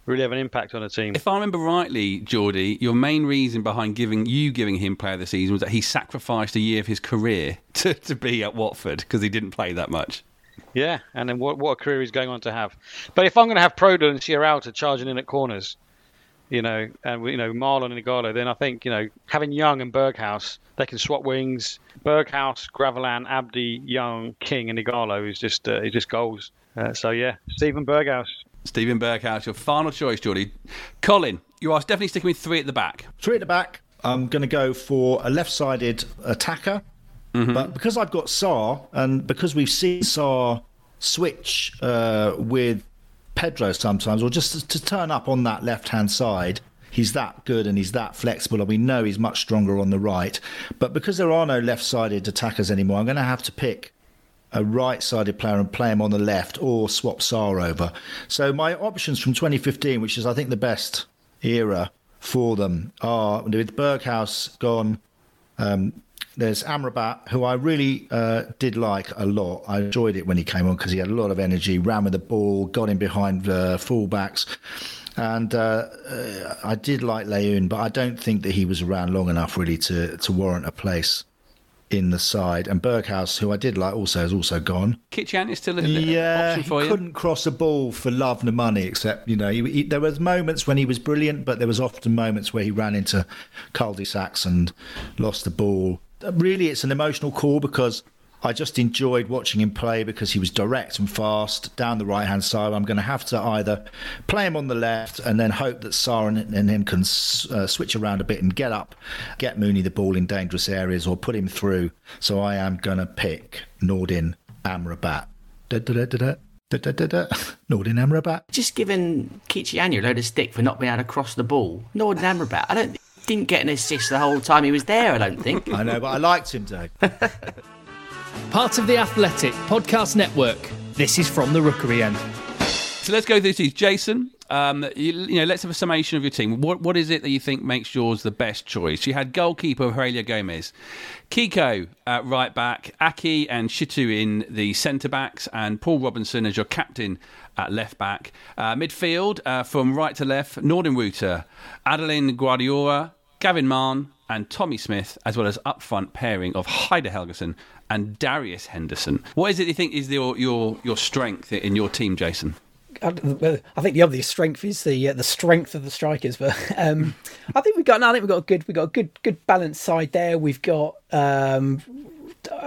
really have an impact on a team. If I remember rightly, Geordie, your main reason behind giving you giving him player of the season was that he sacrificed a year of his career (laughs) to, to be at Watford because he didn't play that much. Yeah, and then what what a career he's going on to have. But if I'm going to have Prödl and Sierralta charging in at corners, you know, and you know Marlon and Ighalo, then I think you know having Young and Berghuis, they can swap wings. Berghuis, Gravelaine, Abdi, Young, King, and Ighalo is just uh, is just goals. Uh, so yeah, Stephen Berghuis. Stephen Berghuis, your final choice, Geordie. Colin, you are definitely sticking with three at the back. Three at the back. I'm going to go for a left-sided attacker, but because I've got Sarr and because we've seen Sarr switch uh, with Pedro sometimes, or just to, turn up on that left-hand side, he's that good and he's that flexible, and we know he's much stronger on the right. But because there are no left-sided attackers anymore, I'm going to have to pick a right-sided player and play him on the left, or swap Sarr over. So my options from 2015, which is I think the best era for them, are with Berghuis gone. Um, there's Amrabat, who I really uh, did like a lot. I enjoyed it when he came on because he had a lot of energy, ran with the ball, got in behind the fullbacks. And uh, uh, I did like Layun, but I don't think that he was around long enough really to, to warrant a place in the side. And Berghuis, who I did like also, has also gone. Kitchan is still an Yeah, option he you. couldn't cross a ball for love nor money. Except you know, he, he, there was moments when he was brilliant, but there was often moments where he ran into cul-de-sacs and lost the ball. Really, it's an emotional call because I just enjoyed watching him play because he was direct and fast down the right-hand side. I'm going to have to either play him on the left and then hope that Sarah and, him can uh, switch around a bit and get up, get Mooney the ball in dangerous areas, or put him through. So I am going to pick Nordin Amrabat. Nordin Amrabat. Just giving Ikechi Anya a load of stick for not being able to cross the ball. Nordin Amrabat, I don't didn't get an assist the whole time he was there. I don't think. I know, but I liked him, Dave. (laughs) Part of the Athletic Podcast Network. This is from the Rookery End. So let's go through these. Jason, um, you, you know, let's have a summation of your team. What what is it that you think makes yours the best choice? You had goalkeeper Heurelho Gomes, Kiko at right back, Ake and Shittu in the centre backs, and Paul Robinson as your captain at left back. Uh, midfield uh, from right to left, Nordenrooter, Adlène Guédioura, Gavin Mahon, and Tommy Smith, as well as up front pairing of Heidar Helguson and Darius Henderson. What is it you think is your your your strength in your team, Jason? I, I think the obvious strength is the uh, the strength of the strikers, but um, I think we've got. No, I think we've got a good. We've got a good good balanced side there. We've got. Um,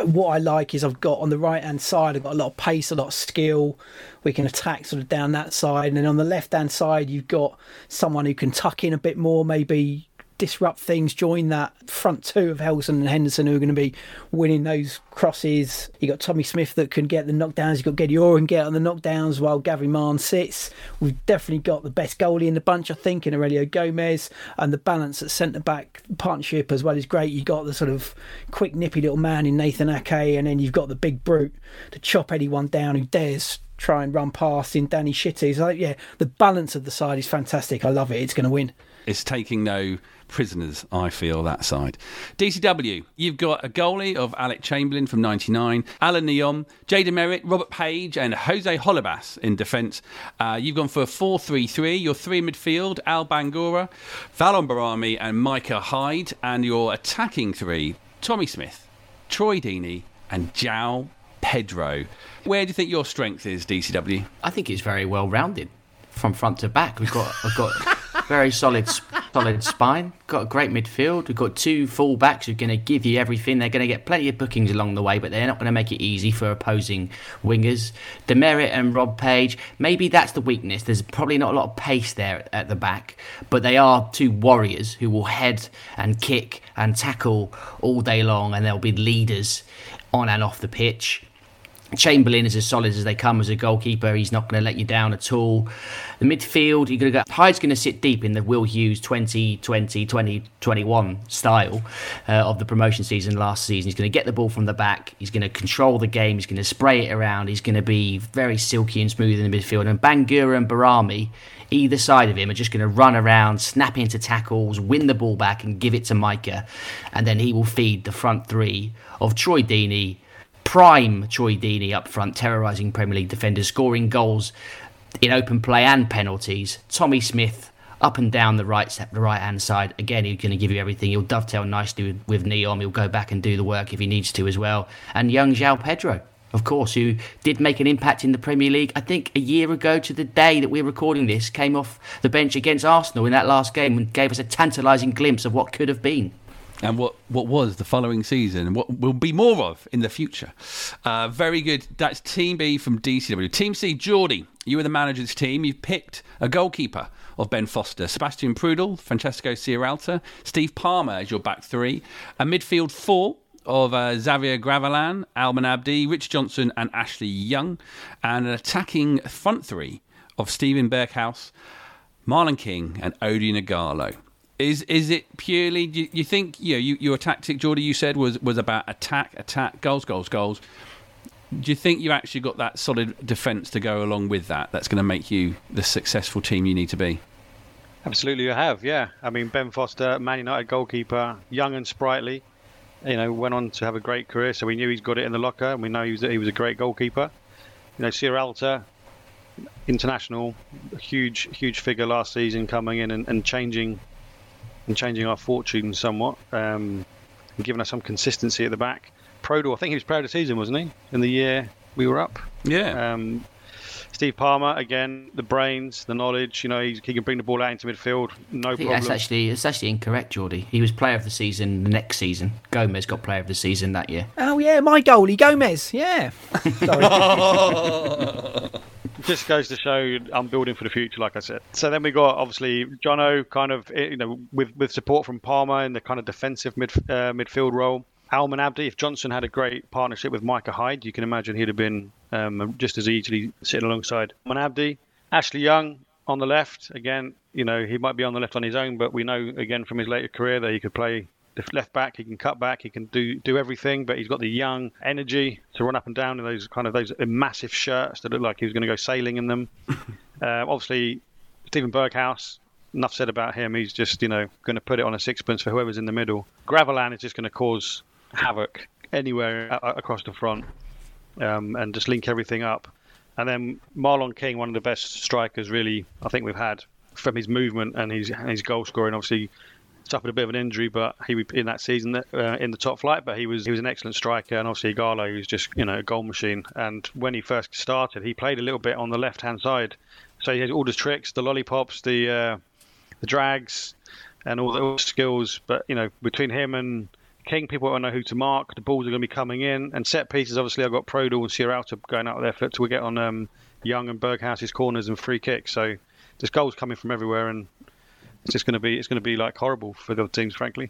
what I like is I've got on the right hand side. I've got a lot of pace, a lot of skill. We can attack sort of down that side, and then on the left hand side, you've got someone who can tuck in a bit more, maybe disrupt things, join that front two of Helson and Henderson who are going to be winning those crosses. You got Tommy Smith that can get the knockdowns. You got Geddy Orr get on the knockdowns while Gary Mann sits. We've definitely got the best goalie in the bunch, I think, in Heurelho Gomes, and the balance at centre back partnership as well is great. You got the sort of quick, nippy little man in Nathan Ake, and then you've got the big brute to chop anyone down who dares try and run past in Danny Shittu. So yeah, the balance of the side is fantastic. I love it. It's going to win. It's taking no prisoners, I feel, that side. DCW, you've got a goalie of Alec Chamberlain from 99, Allan Nyom, Jay DeMerit, Robert Page, and Jose Holebas in defence. Uh, you've gone for a 4 3 3. Your three midfield, Al Bangura, Valon Behrami, and Micah Hyde. And your attacking three, Tommy Smith, Troy Deeney, and João Pedro. Where do you think your strength is, DCW? I think it's very well rounded from front to back. We've got we've got (laughs) very solid (laughs) solid spine. Got a great midfield. We've got two full backs who are going to give you everything. They're going to get plenty of bookings along the way, but they're not going to make it easy for opposing wingers. DeMerit and Rob Page. Maybe that's the weakness. There's probably not a lot of pace there at the back, but they are two warriors who will head and kick and tackle all day long, and they'll be leaders on and off the pitch. Chamberlain is as solid as they come as a goalkeeper. He's not going to let you down at all. The midfield, you're going to go. Hyde's going to sit deep in the Will Hughes 2020 2021 style uh, of the promotion season last season. He's going to get the ball from the back. He's going to control the game. He's going to spray it around. He's going to be very silky and smooth in the midfield. And Bangura and Behrami, either side of him, are just going to run around, snap into tackles, win the ball back, and give it to Micah. And then he will feed the front three of Troy Deeney prime Troy Deeney up front, terrorising Premier League defenders, scoring goals in open play and penalties. Tommy Smith up and down the right the right hand side. Again, he's going to give you everything. He'll dovetail nicely with, with Nyom. He'll go back and do the work if he needs to as well. And young João Pedro, of course, who did make an impact in the Premier League. I think a year ago to the day that we're recording this, came off the bench against Arsenal in that last game and gave us a tantalising glimpse of what could have been and what, what was the following season and what will be more of in the future. Uh, very good. That's Team B from DCW. Team C, Geordie, you were the manager of this team. You've picked a goalkeeper of Ben Foster, Sebastian Prödl, Francisco Sierralta, Steve Palmer as your back three, a midfield four of uh, Xavier Gravelaine, Almen Abdi, Rich Johnson, and Ashley Young, and an attacking front three of Stephen Berghuis, Marlon King, and Odion Ighalo. Is is it purely? Do you, you think you know you, your tactic, Geordie? You said was was about attack, attack, goals, goals, goals. Do you think you actually got that solid defence to go along with that? That's going to make you the successful team you need to be. Absolutely, I have. Yeah, I mean Ben Foster, Man United goalkeeper, young and sprightly. You know, went on to have a great career, so we knew he's got it in the locker, and we know he was he was a great goalkeeper. You know, Sierralta, international, huge huge figure last season, coming in and, and changing and changing our fortune somewhat, um, and giving us some consistency at the back. Prödl, I think he was proud of the season, wasn't he? In the year we were up. Yeah. Um, Steve Palmer again, the brains, the knowledge. You know, he, he can bring the ball out into midfield, no problem. That's actually it's actually incorrect, Geordie. He was player of the season the next season. Gomes got player of the season that year. Oh yeah, my goalie Gomes. Yeah. (laughs) (laughs) just goes to show I'm building for the future, like I said. So then we got obviously Jono, kind of you know with with support from Palmer in the kind of defensive mid uh, midfield role. Almen Abdi, if Johnson had a great partnership with Micah Hyde, you can imagine he'd have been um, just as easily sitting alongside Almen Abdi. Ashley Young on the left, again, you know, he might be on the left on his own, but we know again from his later career that he could play left back. He can cut back. He can do do everything. But he's got the young energy to run up and down in those kind of those massive shirts that look like he was going to go sailing in them. (laughs) uh, obviously, Steven Berghuis. Enough said about him. He's just you know going to put it on a sixpence for whoever's in the middle. Gravelaine is just going to cause havoc anywhere across the front um, and just link everything up. And then Marlon King, one of the best strikers really I think we've had from his movement and his his goal scoring. Obviously, suffered a bit of an injury, but he in that season uh, in the top flight. But he was he was an excellent striker, and obviously Ighalo was just you know a goal machine. And when he first started, he played a little bit on the left hand side, so he had all the tricks, the lollipops, the uh, the drags, and all the skills. But you know between him and King, people don't know who to mark. The balls are going to be coming in, and set pieces. Obviously, I've got Prödl and Sierralta going out of there for, to get on um, Young and Berghuis's corners and free kicks. So there's goals coming from everywhere, and it's just going to be it's going to be like horrible for the teams, frankly.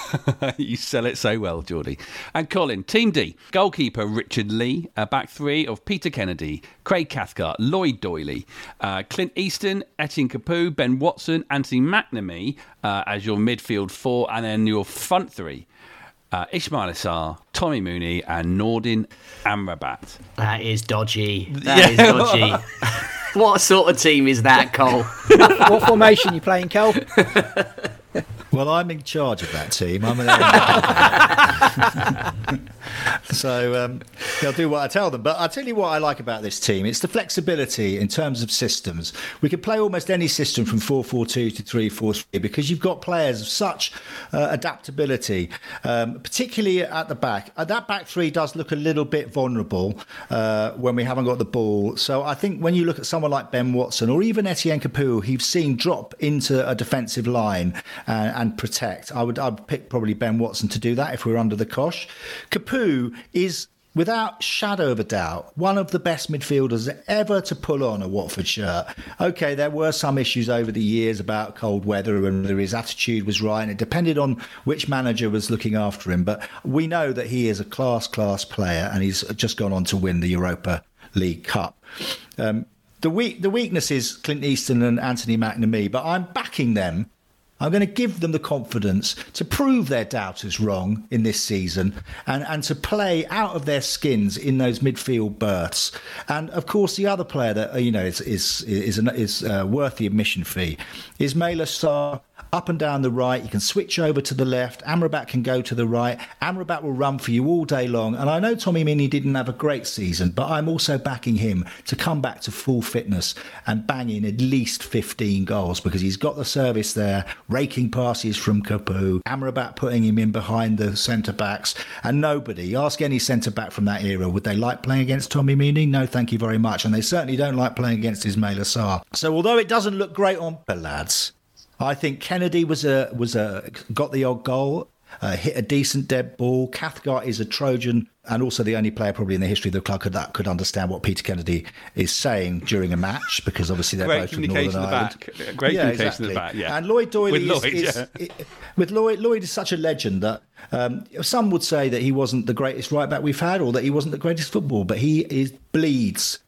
(laughs) you sell it so well, Geordie. And Colin, Team D, goalkeeper Richard Lee, a back three of Peter Kennedy, Craig Cathcart, Lloyd Doyley, uh, Clint Easton, Etienne Capoue, Ben Watson, Anthony McNamee uh, as your midfield four, and then your front three. Uh, Ismaïla Sarr, Tommy Mooney, and Nordin Amrabat. That is dodgy. (laughs) That yeah. is dodgy. (laughs) (laughs) what sort of team is that, Cole? (laughs) what formation you playing, Cole? Well, I'm in charge of that team. I'm an (laughs) (laughs) so um, they'll do what I tell them. But I'll tell you what I like about this team. It's the flexibility in terms of systems. We could play almost any system from 4-4-2 to 3-4-3 because you've got players of such uh, adaptability, um, particularly at the back. Uh, that back three does look a little bit vulnerable uh, when we haven't got the ball. So I think when you look at someone like Ben Watson or even Etienne Capoue, he's seen drop into a defensive line and, and protect. I would I'd pick probably Ben Watson to do that if we are under the cosh. Capoue is without shadow of a doubt, one of the best midfielders ever to pull on a Watford shirt. Okay, there were some issues over the years about cold weather and whether his attitude was right, and it depended on which manager was looking after him. But we know that he is a class, class player, and he's just gone on to win the Europa League Cup. Um, the weak, the weakness is Clint Easton and Anthony McNamee, but I'm backing them I'm going to give them the confidence to prove their doubters wrong in this season and, and to play out of their skins in those midfield berths. And of course, the other player that you know is is is, is, is uh, worth the admission fee is Mela Sarr up and down the right. You can switch over to the left. Amrabat can go to the right. Amrabat will run for you all day long. And I know Tommy Mooney didn't have a great season, but I'm also backing him to come back to full fitness and bang in at least 15 goals because he's got the service there, raking passes from Capoue, Amrabat putting him in behind the centre backs, and nobody, ask any centre back from that era, would they like playing against Tommy Mooney? No, thank you very much. And they certainly don't like playing against Ismaïla Sarr. So although it doesn't look great on lads, I think Kennedy was a was a got the odd goal, uh, hit a decent dead ball. Cathcart is a Trojan and also the only player probably in the history of the club could, that could understand what Peter Kennedy is saying during a match because obviously they're Great both from Northern Ireland. the back. Great communication at the back, yeah. And Lloyd Doyley With is, Lloyd, is, yeah. i- with Lloyd. Lloyd is such a legend that um, some would say that he wasn't the greatest right back we've had, or that he wasn't the greatest football, but he is bleeds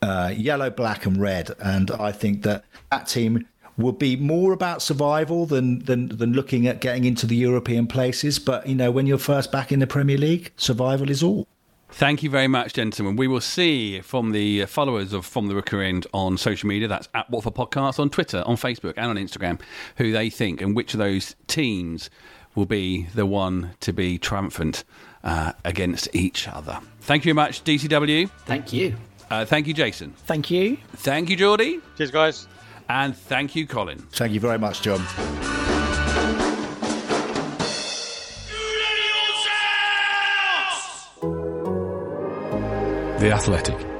uh, yellow, black, and red, and I think that that team would be more about survival than, than than looking at getting into the European places. But you know, when you're first back in the Premier League, survival is all. Thank you very much, gentlemen. We will see from the followers of From the Rookery End on social media, that's at Watford Podcast, on Twitter, on Facebook, and on Instagram, who they think and which of those teams will be the one to be triumphant uh, against each other. Thank you very much, DCW. Thank you. Uh, thank you, Jason. Thank you. Thank you, Geordie. Cheers, guys. And thank you, Colin. Thank you very much, John. The Athletic.